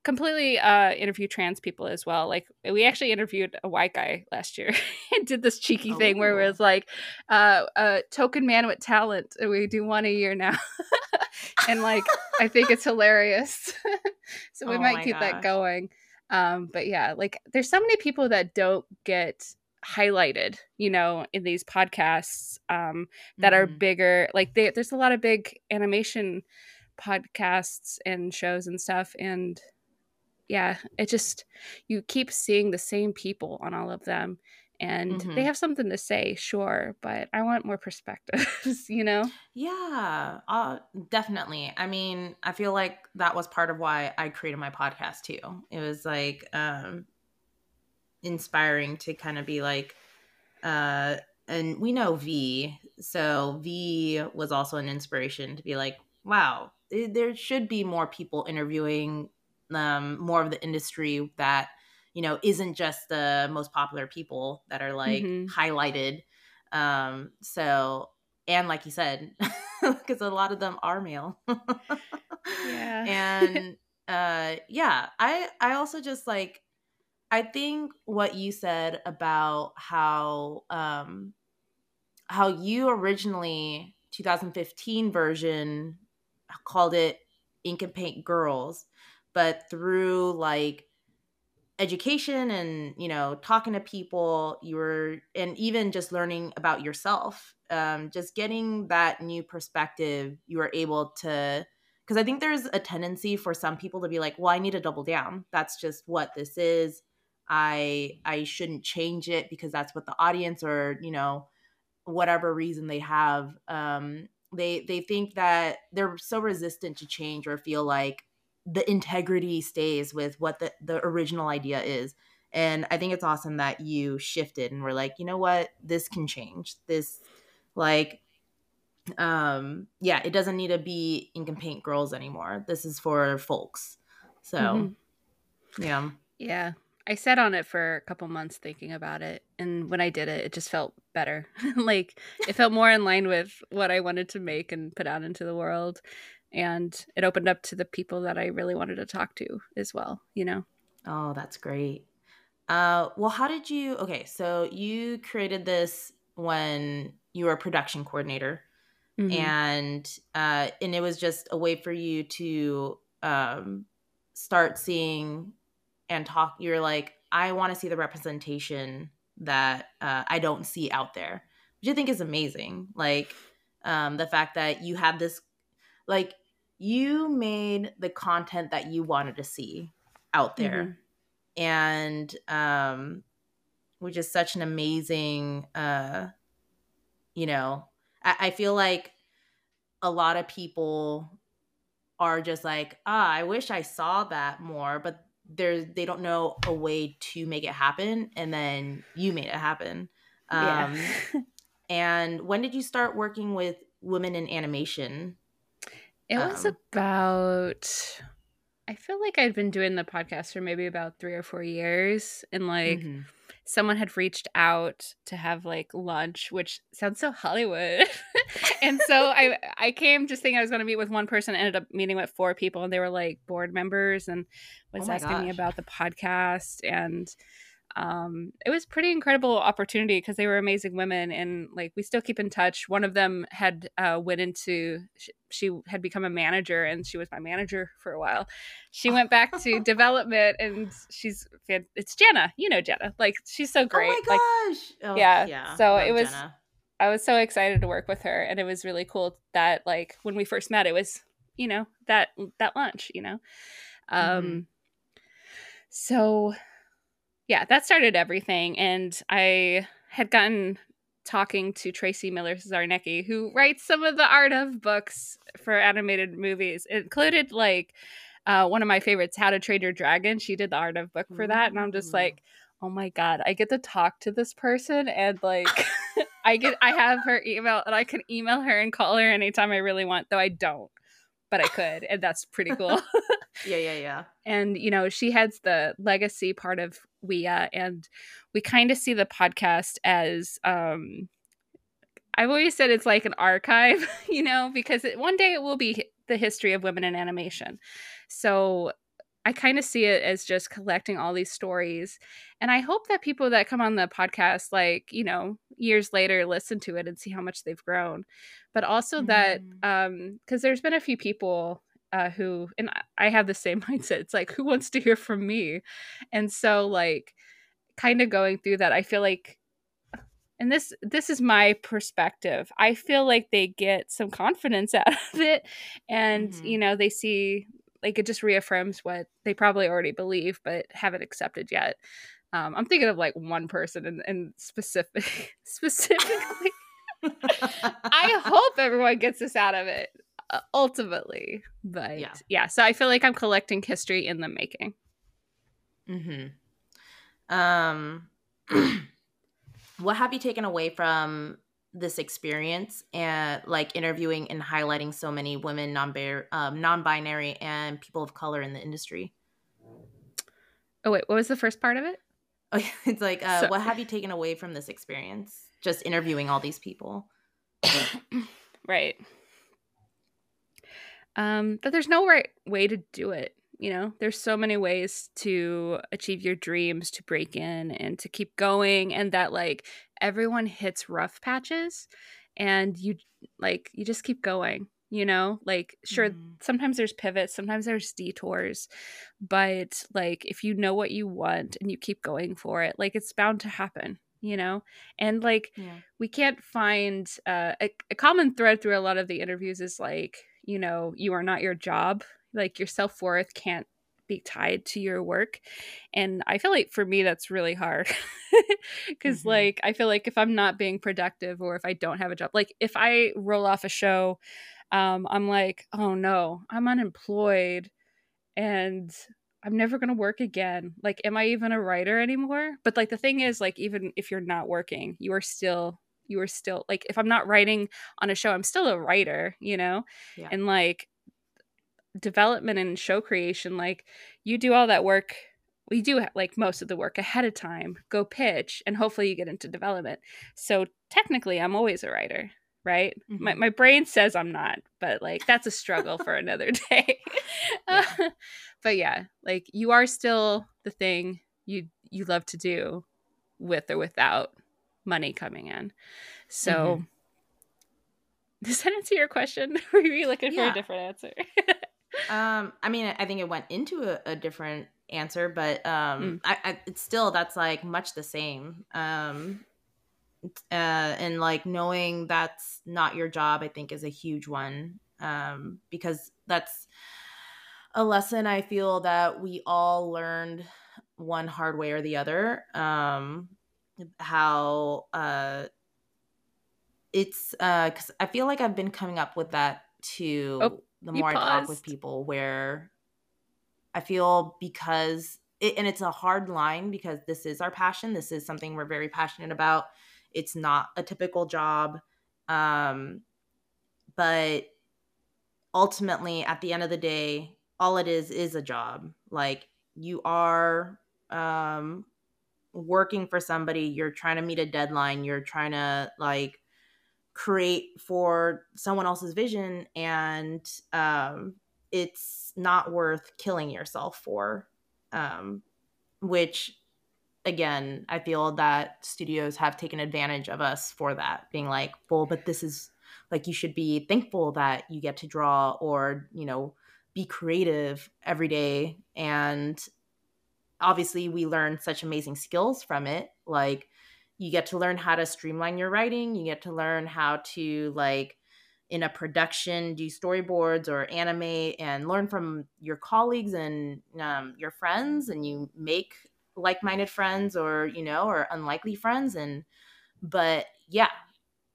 completely uh interview trans people as well. Like we actually interviewed a white guy last year and did this cheeky thing where it Oh. was like uh a token man with talent and we do one a year now. And like i think it's hilarious. So we Oh might keep that going. Um but yeah like there's so many people that don't get highlighted you know in these podcasts um that are Mhm. bigger like they, there's a lot of big animation podcasts and shows and stuff and yeah it just you keep seeing the same people on all of them and they Mhm. have something to say sure but i want more perspectives you know Yeah, uh, definitely. I mean, I feel like that was part of why I created my podcast too. It was like um inspiring to kind of be like uh and we know V, so V was also an inspiration to be like, wow, there should be more people interviewing um more of the industry that you know isn't just the most popular people that are like Mhm. highlighted um so and like you said because a lot of them are male Yeah. and uh yeah i i also just like i think what you said about how um how you originally 2015 version called it ink and paint girls but through like education and you know talking to people you were and even just learning about yourself um just getting that new perspective you were able to because i think there's a tendency for some people to be like well i need to double down. That's just what this is i i shouldn't change it because that's what the audience or you know whatever reason they have um they they think that they're so resistant to change or feel like the integrity stays with what the, the original idea is. And i think it's awesome that you shifted and were like you know what? This can change. This like um yeah it doesn't need to be ink and paint girls anymore. This is for folks. So Mhm. yeah. Yeah. I sat on it for a couple months thinking about it. And when I did it, it just felt better. like it felt more in line with what I wanted to make and put out into the world. And it opened up to the people that I really wanted to talk to as well, you know? Oh, that's great. Uh, well, how did you? Okay, so you created this when you were a production coordinator, Mhm. and uh, and it was just a way for you to um, start seeing and talk. You're like, I want to see the representation that uh, I don't see out there, which I think is amazing. Like um, the fact that you had this, like you made the content that you wanted to see out there Mhm. and um which is such an amazing uh you know I, I feel like a lot of people are just like ah i wish i saw that more but there's they don't know a way to make it happen and then you made it happen um yeah. and when did you start working with women in animation it was um, about I feel like I'd been doing the podcast for maybe about three or four years, and like mm-hmm. Someone had reached out to have like lunch, which sounds so Hollywood. and so I I came just thinking I was going to meet with one person, ended up meeting with four people, and they were like board members, and oh was oh asking gosh. me about the podcast and um, it was pretty incredible opportunity because they were amazing women and like we still keep in touch one of them had uh, went into she, she, had become a manager and she was my manager for a while she went back to development and she's it's jenna you know jenna like she's so great oh my gosh like, oh, yeah. yeah so it was jenna. i was so excited to work with her and it was really cool that like when we first met it was you know that that lunch you know um mm-hmm. so yeah, that started everything. And I had gotten talking to Tracey Miller-Zarneke, who writes some of the art of books for animated movies. It included like uh, one of my favorites, How to Train Your Dragon. She did the art of book for that. And I'm just like, oh my God, I get to talk to this person and like I get I have her email and I can email her and call her anytime I really want, though I don't. But I could, and that's pretty cool. yeah, yeah, yeah. And you know, she heads the legacy part of WIA, and we kind of see the podcast as um, I've always said it's like an archive, you know, because it, one day it will be the history of women in animation. So I kind of see it as just collecting all these stories. And I hope that people that come on the podcast, like, you know, years later, listen to it and see how much they've grown. But also mm-hmm. that, um, because there's been a few people uh, who and I have the same mindset. It's like who wants to hear from me, and so like kind of going through that, I feel like, and this this is my perspective. I feel like they get some confidence out of it, and mm-hmm. you know they see like it just reaffirms what they probably already believe but haven't accepted yet. Um, I'm thinking of like one person and, and specific specifically. I hope everyone gets this out of it. Uh, ultimately. But yeah. yeah, so I feel like I'm collecting history in the making. Mm-hmm. Um, what have you taken away from this experience and like interviewing and highlighting so many women, non um, non-binary, and people of color in the industry? Oh wait, what was the first part of it? Oh, it's like, uh, so- what have you taken away from this experience? Just interviewing all these people. right um, that there's no right way to do it. You know, there's so many ways to achieve your dreams, to break in and to keep going, and that like everyone hits rough patches, and you like you just keep going. You know, like sure, mm. sometimes there's pivots, sometimes there's detours, but like if you know what you want and you keep going for it, like it's bound to happen you know and like yeah. we can't find uh, a, a common thread through a lot of the interviews is like you know you are not your job like your self-worth can't be tied to your work. And i feel like for me that's really hard because mm-hmm. like i feel like if i'm not being productive or if i don't have a job like if i roll off a show um, i'm like oh no i'm unemployed and i'm never going to work again. Like am i even a writer anymore? But like the thing is like even if you're not working you are still you are still like if i'm not writing on a show i'm still a writer you know yeah. and like development and show creation like you do all that work we do like most of the work ahead of time go pitch and hopefully you get into development so technically i'm always a writer right mm-hmm. my, my brain says i'm not but like that's a struggle for another day yeah. but yeah like you are still the thing you you love to do with or without money coming in. So mm-hmm. does that answer your question? Were you looking yeah. for a different answer? um, I mean, I think it went into a, a different answer, but um, mm. I, I, it's still that's like much the same. Um, uh, and like knowing that's not your job, I think is a huge one. Um, because that's a lesson I feel that we all learned one hard way or the other. Um, how uh it's uh because i feel like i've been coming up with that too Oh, the more i talk with people where i feel because it, and it's a hard line because this is our passion this is something we're very passionate about. It's not a typical job um but ultimately at the end of the day all it is is a job. Like you are um working for somebody you're trying to meet a deadline you're trying to like create for someone else's vision and um it's not worth killing yourself for um which again i feel that studios have taken advantage of us for that being like well but this is like you should be thankful that you get to draw or you know be creative every day and obviously we learn such amazing skills from it like you get to learn how to streamline your writing you get to learn how to like in a production do storyboards or animate and learn from your colleagues and um, your friends and you make like-minded friends or you know or unlikely friends and but yeah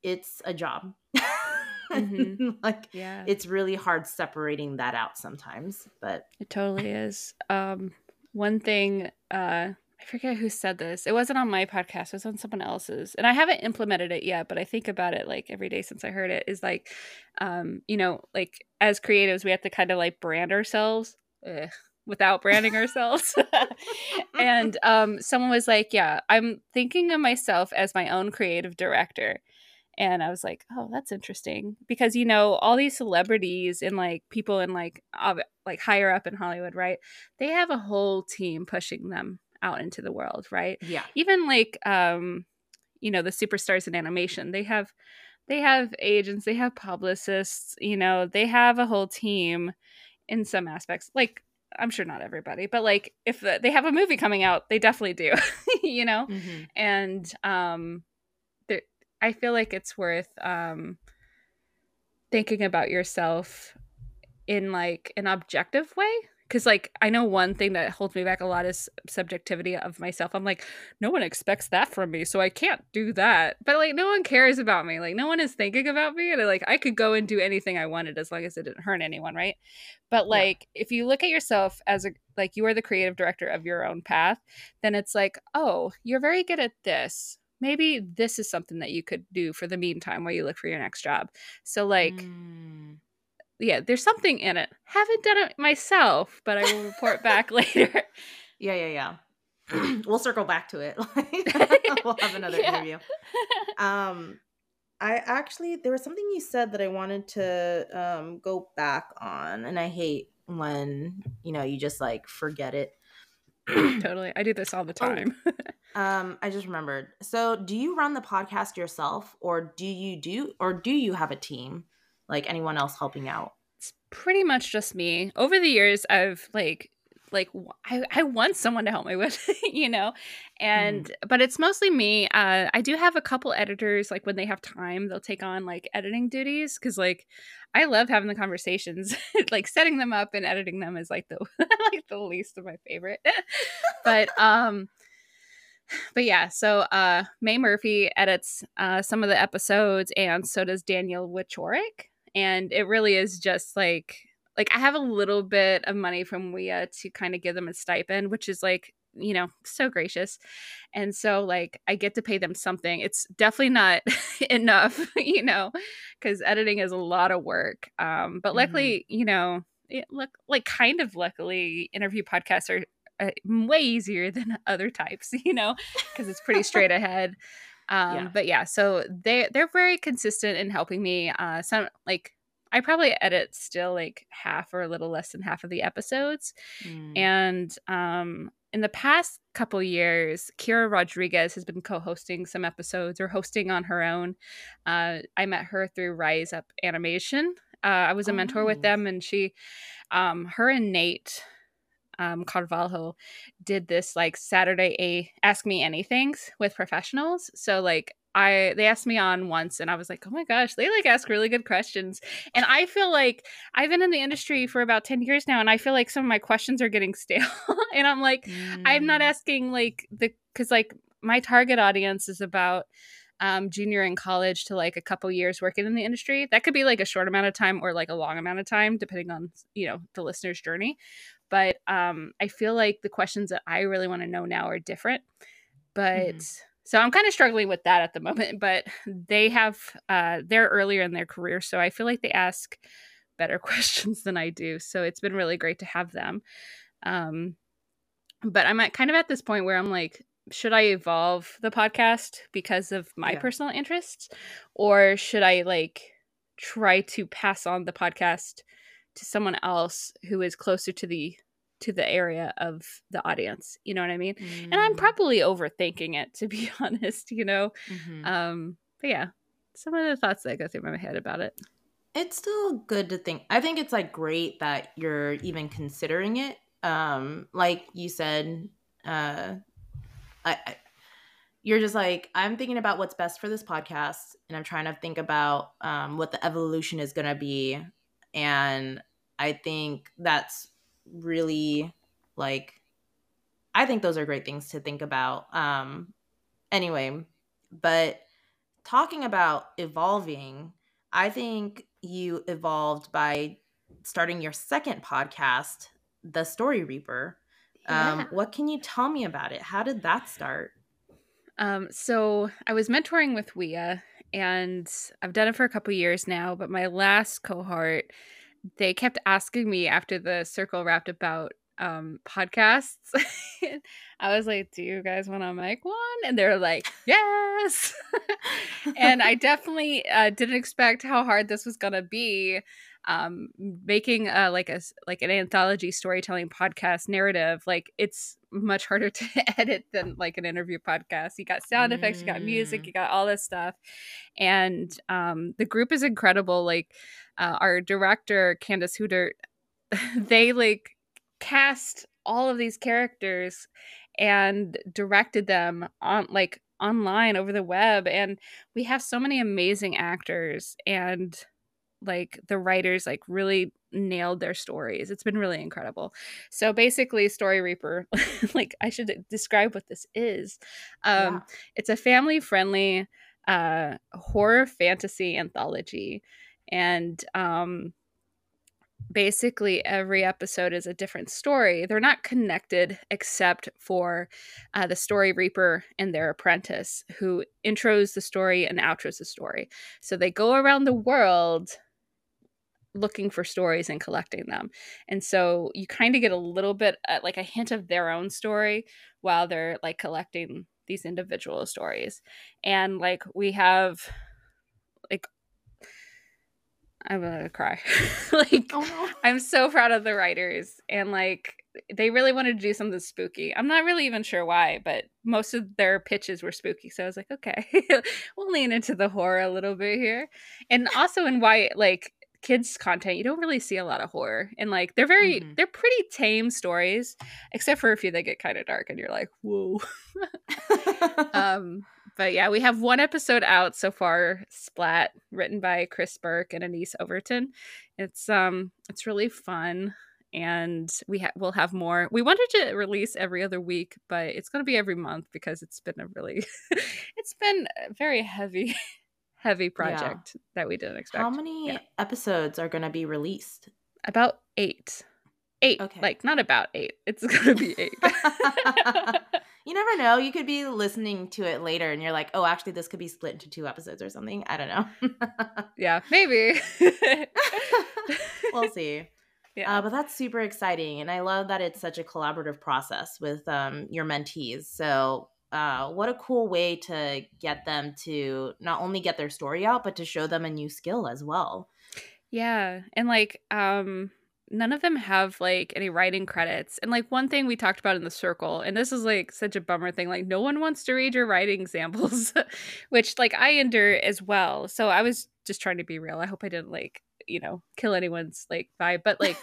it's a job Mhm. like Yeah. it's really hard separating that out sometimes but It totally is. Um, one thing, uh, I forget who said this. It wasn't on my podcast. It was on someone else's, and I haven't implemented it yet. But I think about it like every day since I heard it. Is like, um, you know, like as creatives, we have to kind of like brand ourselves ugh, without branding ourselves. and um, someone was like, "Yeah, I'm thinking of myself as my own creative director." And I was like, "Oh, that's interesting," because you know all these celebrities and like people in like ob- like higher up in Hollywood, right? They have a whole team pushing them out into the world, right? yeah Even like um, you know the superstars in animation, they have they have agents, they have publicists, you know, they have a whole team in some aspects. Like I'm sure not everybody, but like if they have a movie coming out, they definitely do, you know Mhm. and um i feel like it's worth um thinking about yourself in like an objective way. Because like i know one thing that holds me back a lot is subjectivity of myself. I'm like no one expects that from me so i can't do that. But like no one cares about me. Like no one is thinking about me and like i could go and do anything i wanted as long as it didn't hurt anyone right? But Yeah. like if you look at yourself as a like you are the creative director of your own path then it's like oh you're very good at this maybe this is something that you could do for the meantime while you look for your next job so like Mm. yeah, there's something in it. Haven't done it myself, but I will report back later. Yeah, yeah, yeah. we'll circle back to it. we'll have another Yeah. interview. Um, I actually there was something you said that I wanted to um go back on, and I hate when you know you just like forget it. totally. I do this all the Oh. Um, I just remembered. So, do you run the podcast yourself, or do you do, or do you have a team, like anyone else helping out? it's pretty much just me. Over the years, I've like like I, I want someone to help me with you know and but it's mostly me uh i do have a couple editors like when they have time they'll take on like editing duties because like i love having the conversations like setting them up and editing them is like the like the least of my favorite but um but yeah so uh may murphy edits uh some of the episodes and so does daniel wichorick and it really is just like like I have a little bit of money from WIA to kind of give them a stipend, which is like, you know, so gracious. And so like I get to pay them something. It's definitely not enough, you know, cuz editing is a lot of work. Um but luckily, you know, it look like kind of luckily interview podcasts are uh, way easier than other types, you know, cuz it's pretty straight ahead. Um Yeah. but yeah, so they they're very consistent in helping me uh some like I probably edit still like half or a little less than half of the episodes. Mm. And um, in the past couple years, Kira Rodriguez has been co-hosting some episodes or hosting on her own. Uh, I met her through Rise Up Animation. Uh, I was a Oh, mentor with them, and she, um, her and Nate um, Carvalho did this like Saturday a Ask Me Anythings with professionals. So like I they asked me on once and I was like, oh my gosh, they like ask really good questions. And I feel like I've been in the industry for about 10 years now and I feel like some of my questions are getting stale. and I'm like, I'm not Mm. asking like the because like my target audience is about um, junior in college to like a couple years working in the industry. That could be like a short amount of time or like a long amount of time, depending on you know the listener's journey. But um, I feel like the questions that I really want to know now are different. But mm. so I'm kind of struggling with that at the moment. But they have uh, they're earlier in their career, so I feel like they ask better questions than I do. So it's been really great to have them. Um, but I'm at kind of at this point where I'm like, should I evolve the podcast because of my yeah. personal interests, or should I like try to pass on the podcast to someone else who is closer to the to the area of the audience you know what i mean mm. and i'm mm. probably overthinking it to be honest you know mm-hmm. um but yeah some of the thoughts that go through my head about it it's still good to think i think it's like great that you're even considering it um like you said uh I, I you're just like i'm thinking about what's best for this podcast and i'm trying to think about um, what the evolution is going to be and i think that's really like i think those are great things to think about. Um anyway but talking about evolving i think you evolved by starting your second podcast the story reaper. Um, yeah. what can you tell me about it? How did that start? Um so i was mentoring with WIA and I've done it for a couple years now, but my last cohort they kept asking me after the circle wrapped about um podcasts. I was like do you guys want to make one? And they're like yes. And i definitely uh, didn't expect how hard this was gonna be um making uh like a like an anthology storytelling podcast narrative. Like it's much harder to edit than like an interview podcast. You got sound effects you got music mm. you got all this stuff. And um the group is incredible. Like uh, our director Candace Hoodert, they like cast all of these characters and directed them on like online over the web. And we have so many amazing actors. And like the writers like really nailed their stories it's been really incredible so basically story reaper like i should describe what this is um yeah. it's a family friendly uh horror fantasy anthology and um basically every episode is a different story. They're not connected except for uh, the story reaper and their apprentice who intros the story and outros the story. So they go around the world looking for stories and collecting them. And so you kind of get a little bit uh, like a hint of their own story while they're like collecting these individual stories. And like we have like I'm gonna cry. like, oh no. I'm so proud of the writers, and like they really wanted to do something spooky. I'm not really even sure why, but most of their pitches were spooky. So I was like, okay, we'll lean into the horror a little bit here, and also in why like kids content you don't really see a lot of horror and like they're very mm-hmm. they're pretty tame stories except for a few that get kind of dark and you're like whoa um but yeah, we have one episode out so far, Splat, written by Chris Burke and Anise Overton. It's um it's really fun and we ha- we'll have more. We wanted to release every other week, but it's going to be every month because it's been a really it's been a very heavy heavy project yeah. that we didn't expect. How many yeah. episodes are going to be released? About 8. 8. Okay. Like not about 8. It's going to be 8 you never know. You could be listening to it later and you're like, oh, actually, this could be split into two episodes or something. I don't know. yeah, maybe. we'll see. Yeah. Uh, but that's super exciting. And I love that it's such a collaborative process with um, your mentees. So, uh, what a cool way to get them to not only get their story out, but to show them a new skill as well. Yeah. And like, um, none of them have like any writing credits. And like one thing we talked about in the circle, and this is like such a bummer thing, like no one wants to read your writing examples, which like I endure as well. So I was just trying to be real. I hope I didn't like, you know, kill anyone's like vibe, but like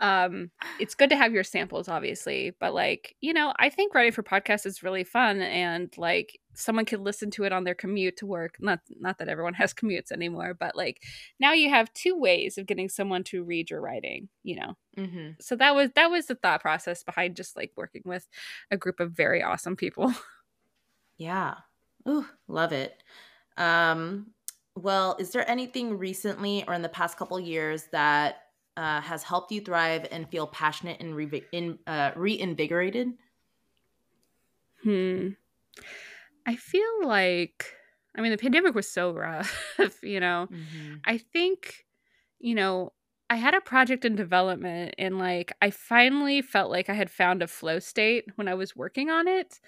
um it's good to have your samples obviously but like you know i think writing for podcasts is really fun and like someone could listen to it on their commute to work not not that everyone has commutes anymore but like now you have two ways of getting someone to read your writing you know mm-hmm. so that was that was the thought process behind just like working with a group of very awesome people Yeah. Ooh, love it. Um, well, is there anything recently or in the past couple years that uh, has helped you thrive and feel passionate and re- in, uh, reinvigorated? Hmm. I feel like, I mean, the pandemic was so rough, you know. Mm-hmm. I think, you know, I had a project in development and like I finally felt like I had found a flow state when I was working on it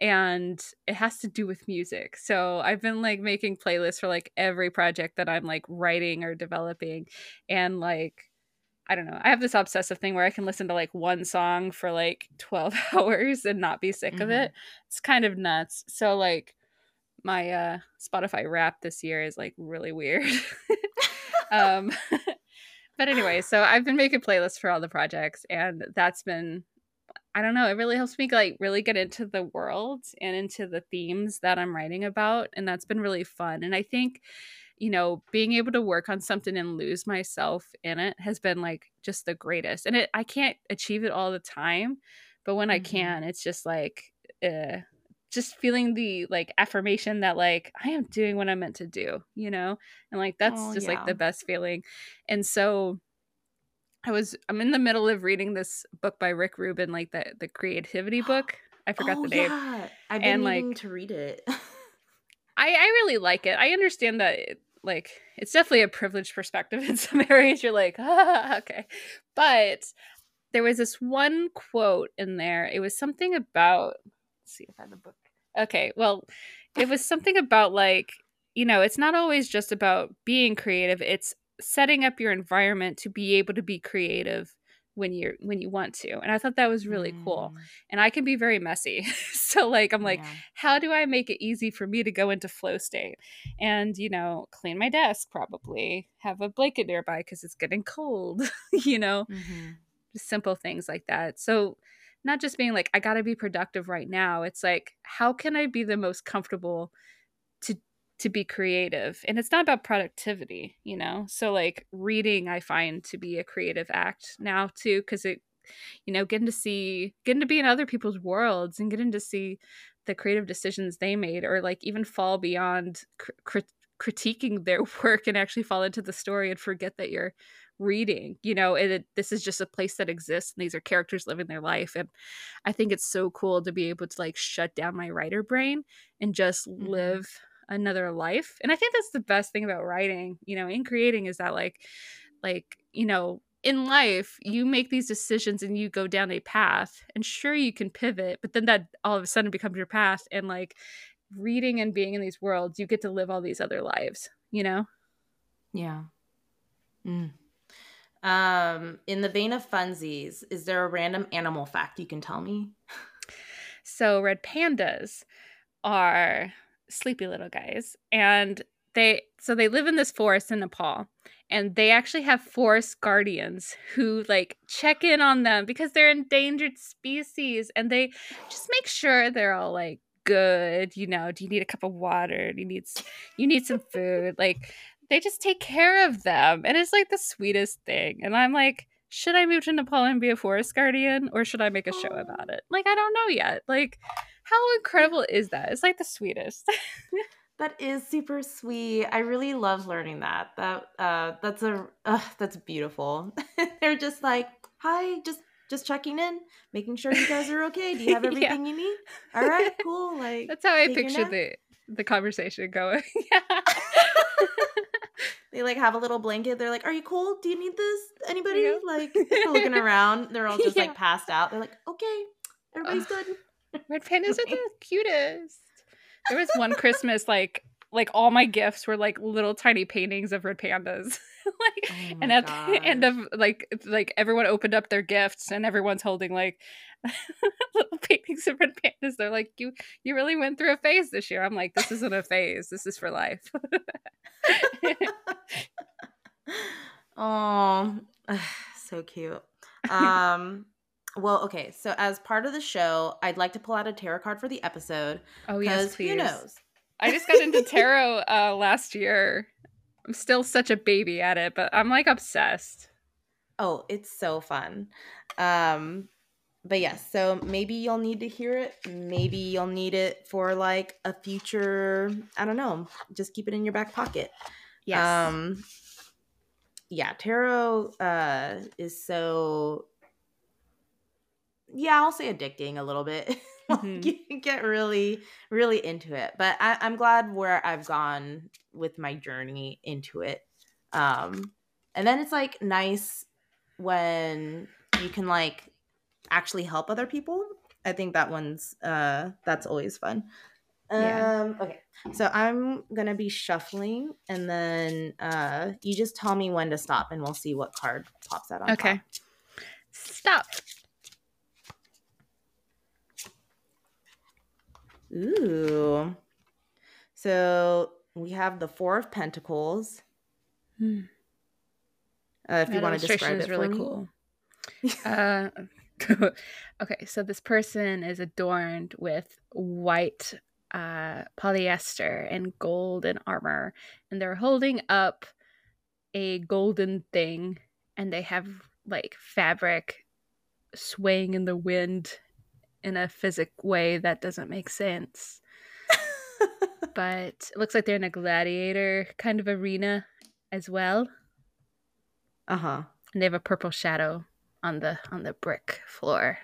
and it has to do with music. So I've been like making playlists for like every project that I'm like writing or developing and like I don't know. I have this obsessive thing where I can listen to like one song for like 12 hours and not be sick mm-hmm. of it. It's kind of nuts. So like my uh Spotify Wrap this year is like really weird. um but anyway, so I've been making playlists for all the projects and that's been I don't know, it really helps me like really get into the world and into the themes that I'm writing about and that's been really fun. And I think you know, being able to work on something and lose myself in it has been like just the greatest. And it I can't achieve it all the time, but when mm-hmm. I can, it's just like uh just feeling the like affirmation that like I am doing what I'm meant to do, you know? And like that's oh, just yeah. like the best feeling. And so I was I'm in the middle of reading this book by Rick Rubin, like the the creativity book. I forgot oh, the name. Yeah. I've been and, like, to read it. I, I really like it. I understand that like it's definitely a privileged perspective in some areas. You're like, ah, okay. But there was this one quote in there. It was something about let's see if I have the book. Okay, well, it was something about like, you know, it's not always just about being creative, it's setting up your environment to be able to be creative when you're when you want to and i thought that was really mm. cool and i can be very messy so like i'm like yeah. how do i make it easy for me to go into flow state and you know clean my desk probably have a blanket nearby because it's getting cold you know mm-hmm. simple things like that so not just being like i gotta be productive right now it's like how can i be the most comfortable to be creative and it's not about productivity you know so like reading i find to be a creative act now too because it you know getting to see getting to be in other people's worlds and getting to see the creative decisions they made or like even fall beyond cr- critiquing their work and actually fall into the story and forget that you're reading you know it, this is just a place that exists and these are characters living their life and i think it's so cool to be able to like shut down my writer brain and just mm-hmm. live another life and i think that's the best thing about writing you know in creating is that like like you know in life you make these decisions and you go down a path and sure you can pivot but then that all of a sudden becomes your path and like reading and being in these worlds you get to live all these other lives you know? Yeah. Mm. um in the vein of funsies is there a random animal fact you can tell me? So red pandas are sleepy little guys. And they so they live in this forest in Nepal and they actually have forest guardians who like check in on them because they're endangered species and they just make sure they're all like good you know do you need a cup of water? Do you need you need some food? Like they just take care of them and it's like the sweetest thing and i'm like should i move to nepal and be a forest guardian or should i make a show about it? Like i don't know yet. Like how incredible is that? It's like the sweetest. that is super sweet. I really love learning that. That uh, that's a uh, that's beautiful. They're just like, hi, just just checking in, making sure you guys are okay. Do you have everything yeah. you need? All right, cool. Like that's how I picture the the conversation going. yeah. they like have a little blanket. They're like, "Are you cold? Do you need this? Anybody?" Like looking around. They're all just yeah. like passed out. They're like, "Okay, everybody's good." Red pandas are the cutest. There was one Christmas like like all my gifts were like little tiny paintings of red pandas. like oh and at gosh. the end of like like everyone opened up their gifts and everyone's holding like little paintings of red pandas. They're like, You you really went through a phase this year. I'm like, this isn't a phase. This is for life. oh so cute. Um well, okay. So as part of the show, I'd like to pull out a tarot card for the episode. Oh yes, please. Who knows? I just got into tarot uh, last year. I'm still such a baby at it, but I'm like obsessed. Oh, it's so fun. Um, but yes, so maybe you'll need to hear it. Maybe you'll need it for like a future, I don't know, just keep it in your back pocket. Yes. Um yeah, tarot uh is so yeah, I'll say addicting a little bit. Mhm. like you get really, really into it. But I, I'm glad where I've gone with my journey into it. Um and then it's like nice when you can like actually help other people. I think that one's uh that's always fun. Yeah. Um okay. So I'm going to be shuffling and then uh you just tell me when to stop and we'll see what card pops out on Okay. top. Stop. Ooh. So we have the 4 of pentacles. Hmm. Uh, if you want to describe it really cool. Uh, okay, so this person is adorned with white uh, polyester and gold and armor, and they're holding up a golden thing, and they have like fabric swaying in the wind in a physic way that doesn't make sense. But it looks like they're in a gladiator kind of arena as well, uh-huh. and they have a purple shadow on the on the brick floor.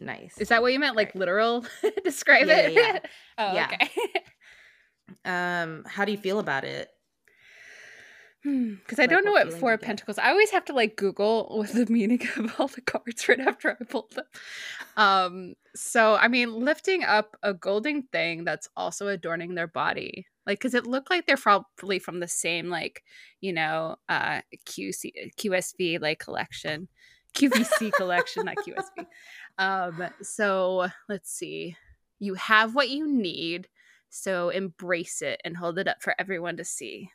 Nice. Is that what you meant? Like Right. literal? Describe Yeah, it. yeah, yeah. oh, Yeah. okay. um how do you feel about it? Because I don't know what what Four of? Pentacles. I always have to like Google what the meaning of all the cards right after I pull them. Um. So I mean, lifting up a golden thing that's also adorning their body, like because it looked like they're probably from the same like you know uh QC QSV like collection, QVC collection, not QSV. Um. So let's see. You have what you need. So embrace it and hold it up for everyone to see.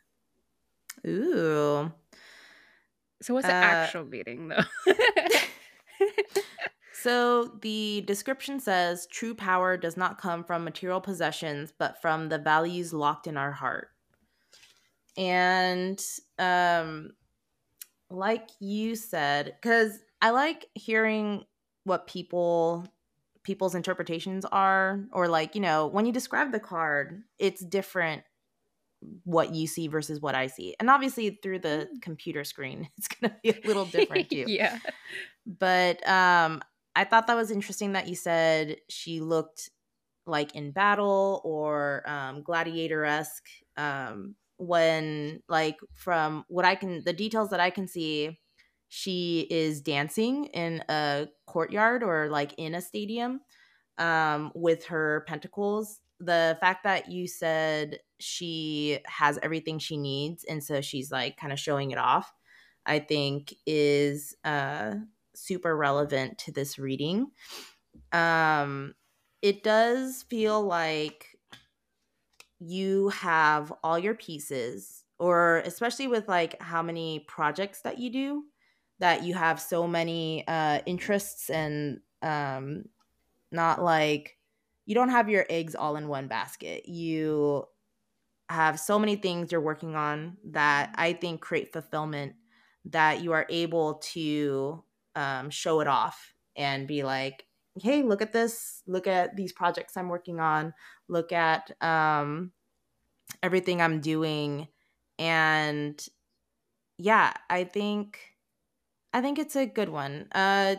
Ooh. So what's the Uh, actual meaning though? So the description says true power does not come from material possessions, but from the values locked in our heart. And um like you said, because I like hearing what people people's interpretations are, or like, you know, when you describe the card, it's different what you see versus what I see. And obviously through the computer screen, it's gonna be a little different too yeah. but um i thought that was interesting that you said she looked like in battle or um gladiator-esque um when like from what i can the details that i can see she is dancing in a courtyard or like in a stadium um with her pentacles the fact that you said she has everything she needs and so she's like kind of showing it off i think is uh super relevant to this reading. Um, it does feel like you have all your pieces, or especially with like how many projects that you do, that you have so many uh, interests and um, not like you don't have your eggs all in one basket. You have so many things you're working on that I think create fulfillment that you are able to um, show it off and be like, hey, look at this. Look at these projects I'm working on. Look at um, everything I'm doing. And yeah, I think I think it's a good one. Uh,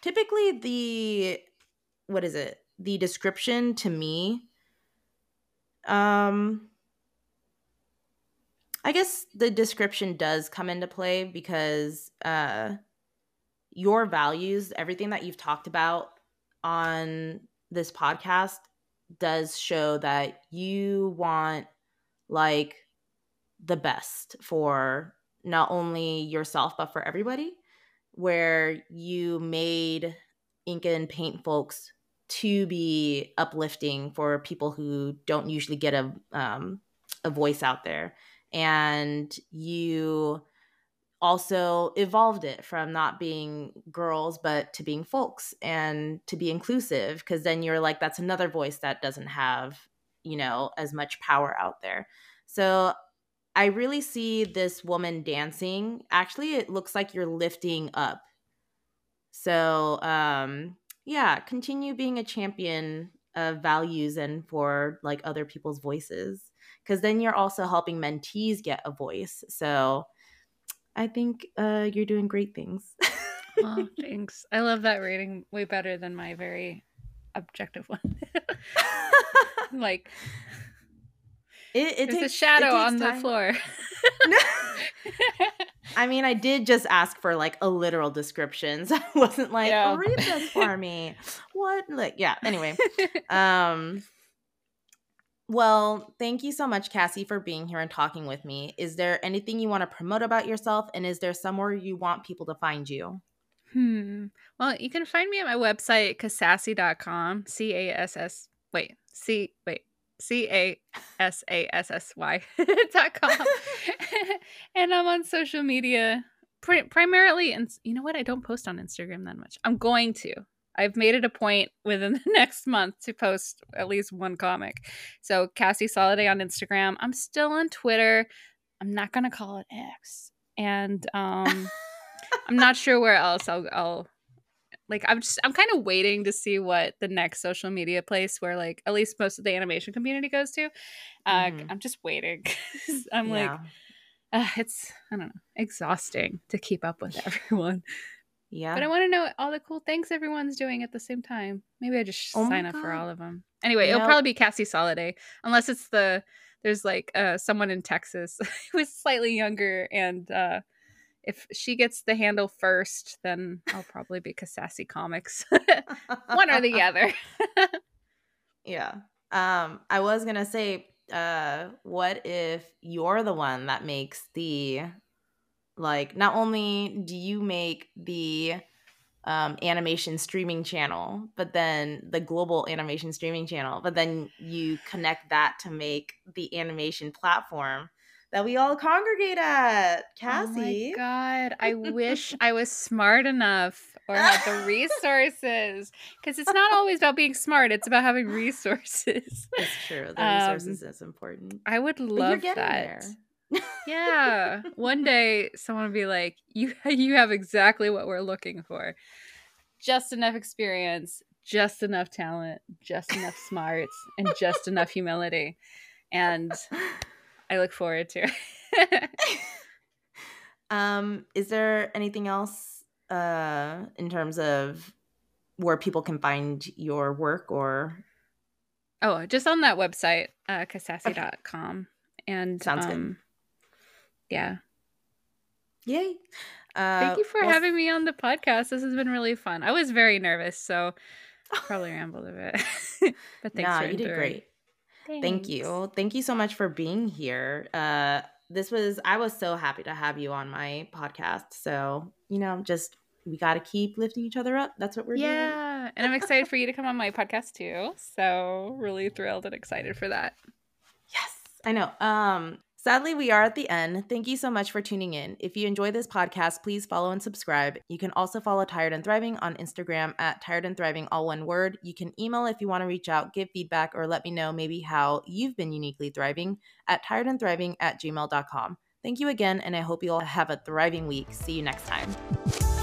typically, the what is it? The description to me, um, I guess the description does come into play because uh, your values, everything that you've talked about on this podcast, does show that you want like the best for not only yourself but for everybody. Where you made ink and paint folks to be uplifting for people who don't usually get a um, a voice out there and you also evolved it from not being girls but to being folks and to be inclusive because then you're like that's another voice that doesn't have you know as much power out there. So i really see this woman dancing. Actually it looks like you're lifting up. So, um, yeah, continue being a champion of values and for like other people's voices because then you're also helping mentees get a voice. So, I think uh, you're doing great things. oh, thanks. I love that rating way better than my very objective one. like it, it there's takes, a shadow on time. the floor. no. I mean, I did just ask for like a literal description. So I wasn't like, yeah. read this for me. what? Like, yeah. Anyway. um well, thank you so much, Cassie, for being here and talking with me. Is there anything you want to promote about yourself? And is there somewhere you want people to find you? Hmm. Well, you can find me at my website, casassy.com. C A S S. Wait. C. Wait. C A S A S S Y dot com. and I'm on social media primarily. And you know what? I don't post on Instagram that much. I'm going to. I've made it a point within the next month to post at least one comic. So Cassie Soliday on Instagram. I'm still on Twitter. I'm not gonna call it X. And um I'm not sure where else I'll I'll like I'm just I'm kind of waiting to see what the next social media place where like at least most of the animation community goes to. Uh, mm-hmm. I'm just waiting. I'm yeah. like, uh, it's I don't know, exhausting to keep up with everyone. Yeah. But I want to know all the cool things everyone's doing at the same time. Maybe I just oh sign up for all of them. Anyway, it'll probably be Cassie Soliday, unless it's the there's like uh, someone in Texas who is slightly younger, and uh, if she gets the handle first, then I'll probably be Casassy Comics, one or the other. yeah. Um, I was gonna say, uh, what if you're the one that makes the like not only do you make the um, animation streaming channel, but then the global animation streaming channel, but then you connect that to make the animation platform that we all congregate at. Cassie. Oh my god, I wish I was smart enough or had the resources because it's not always about being smart; it's about having resources. It's true. The resources um, is important. I would love that. There yeah. One day someone would be like, "You you have exactly what we're looking for. Just enough experience, just enough talent, just enough smarts, and just enough humility." And I look forward to it. um, is there anything else uh in terms of where people can find your work or Oh, just on that website, uh. Okay. And sounds um, good yeah. Yay. Uh, Thank you for well, having me on the podcast. This has been really fun. I was very nervous, so probably rambled a bit. but thanks nah, for you did great. Thanks. Thank you. Thank you so much for being here. Uh, this was I was so happy to have you on my podcast. So, you know, just we got to keep lifting each other up. That's what we're yeah. doing. Yeah. and I'm excited for you to come on my podcast too. So, really thrilled and excited for that. Yes. I know. Um Sadly, we are at the end. Thank you so much for tuning in. If you enjoy this podcast, please follow and subscribe. You can also follow Tired and Thriving on Instagram at Tired and Thriving, all one word. You can email if you want to reach out, give feedback, or let me know maybe how you've been uniquely thriving at tiredandthriving at gmail.com. Thank you again, and I hope you all have a thriving week. See you next time.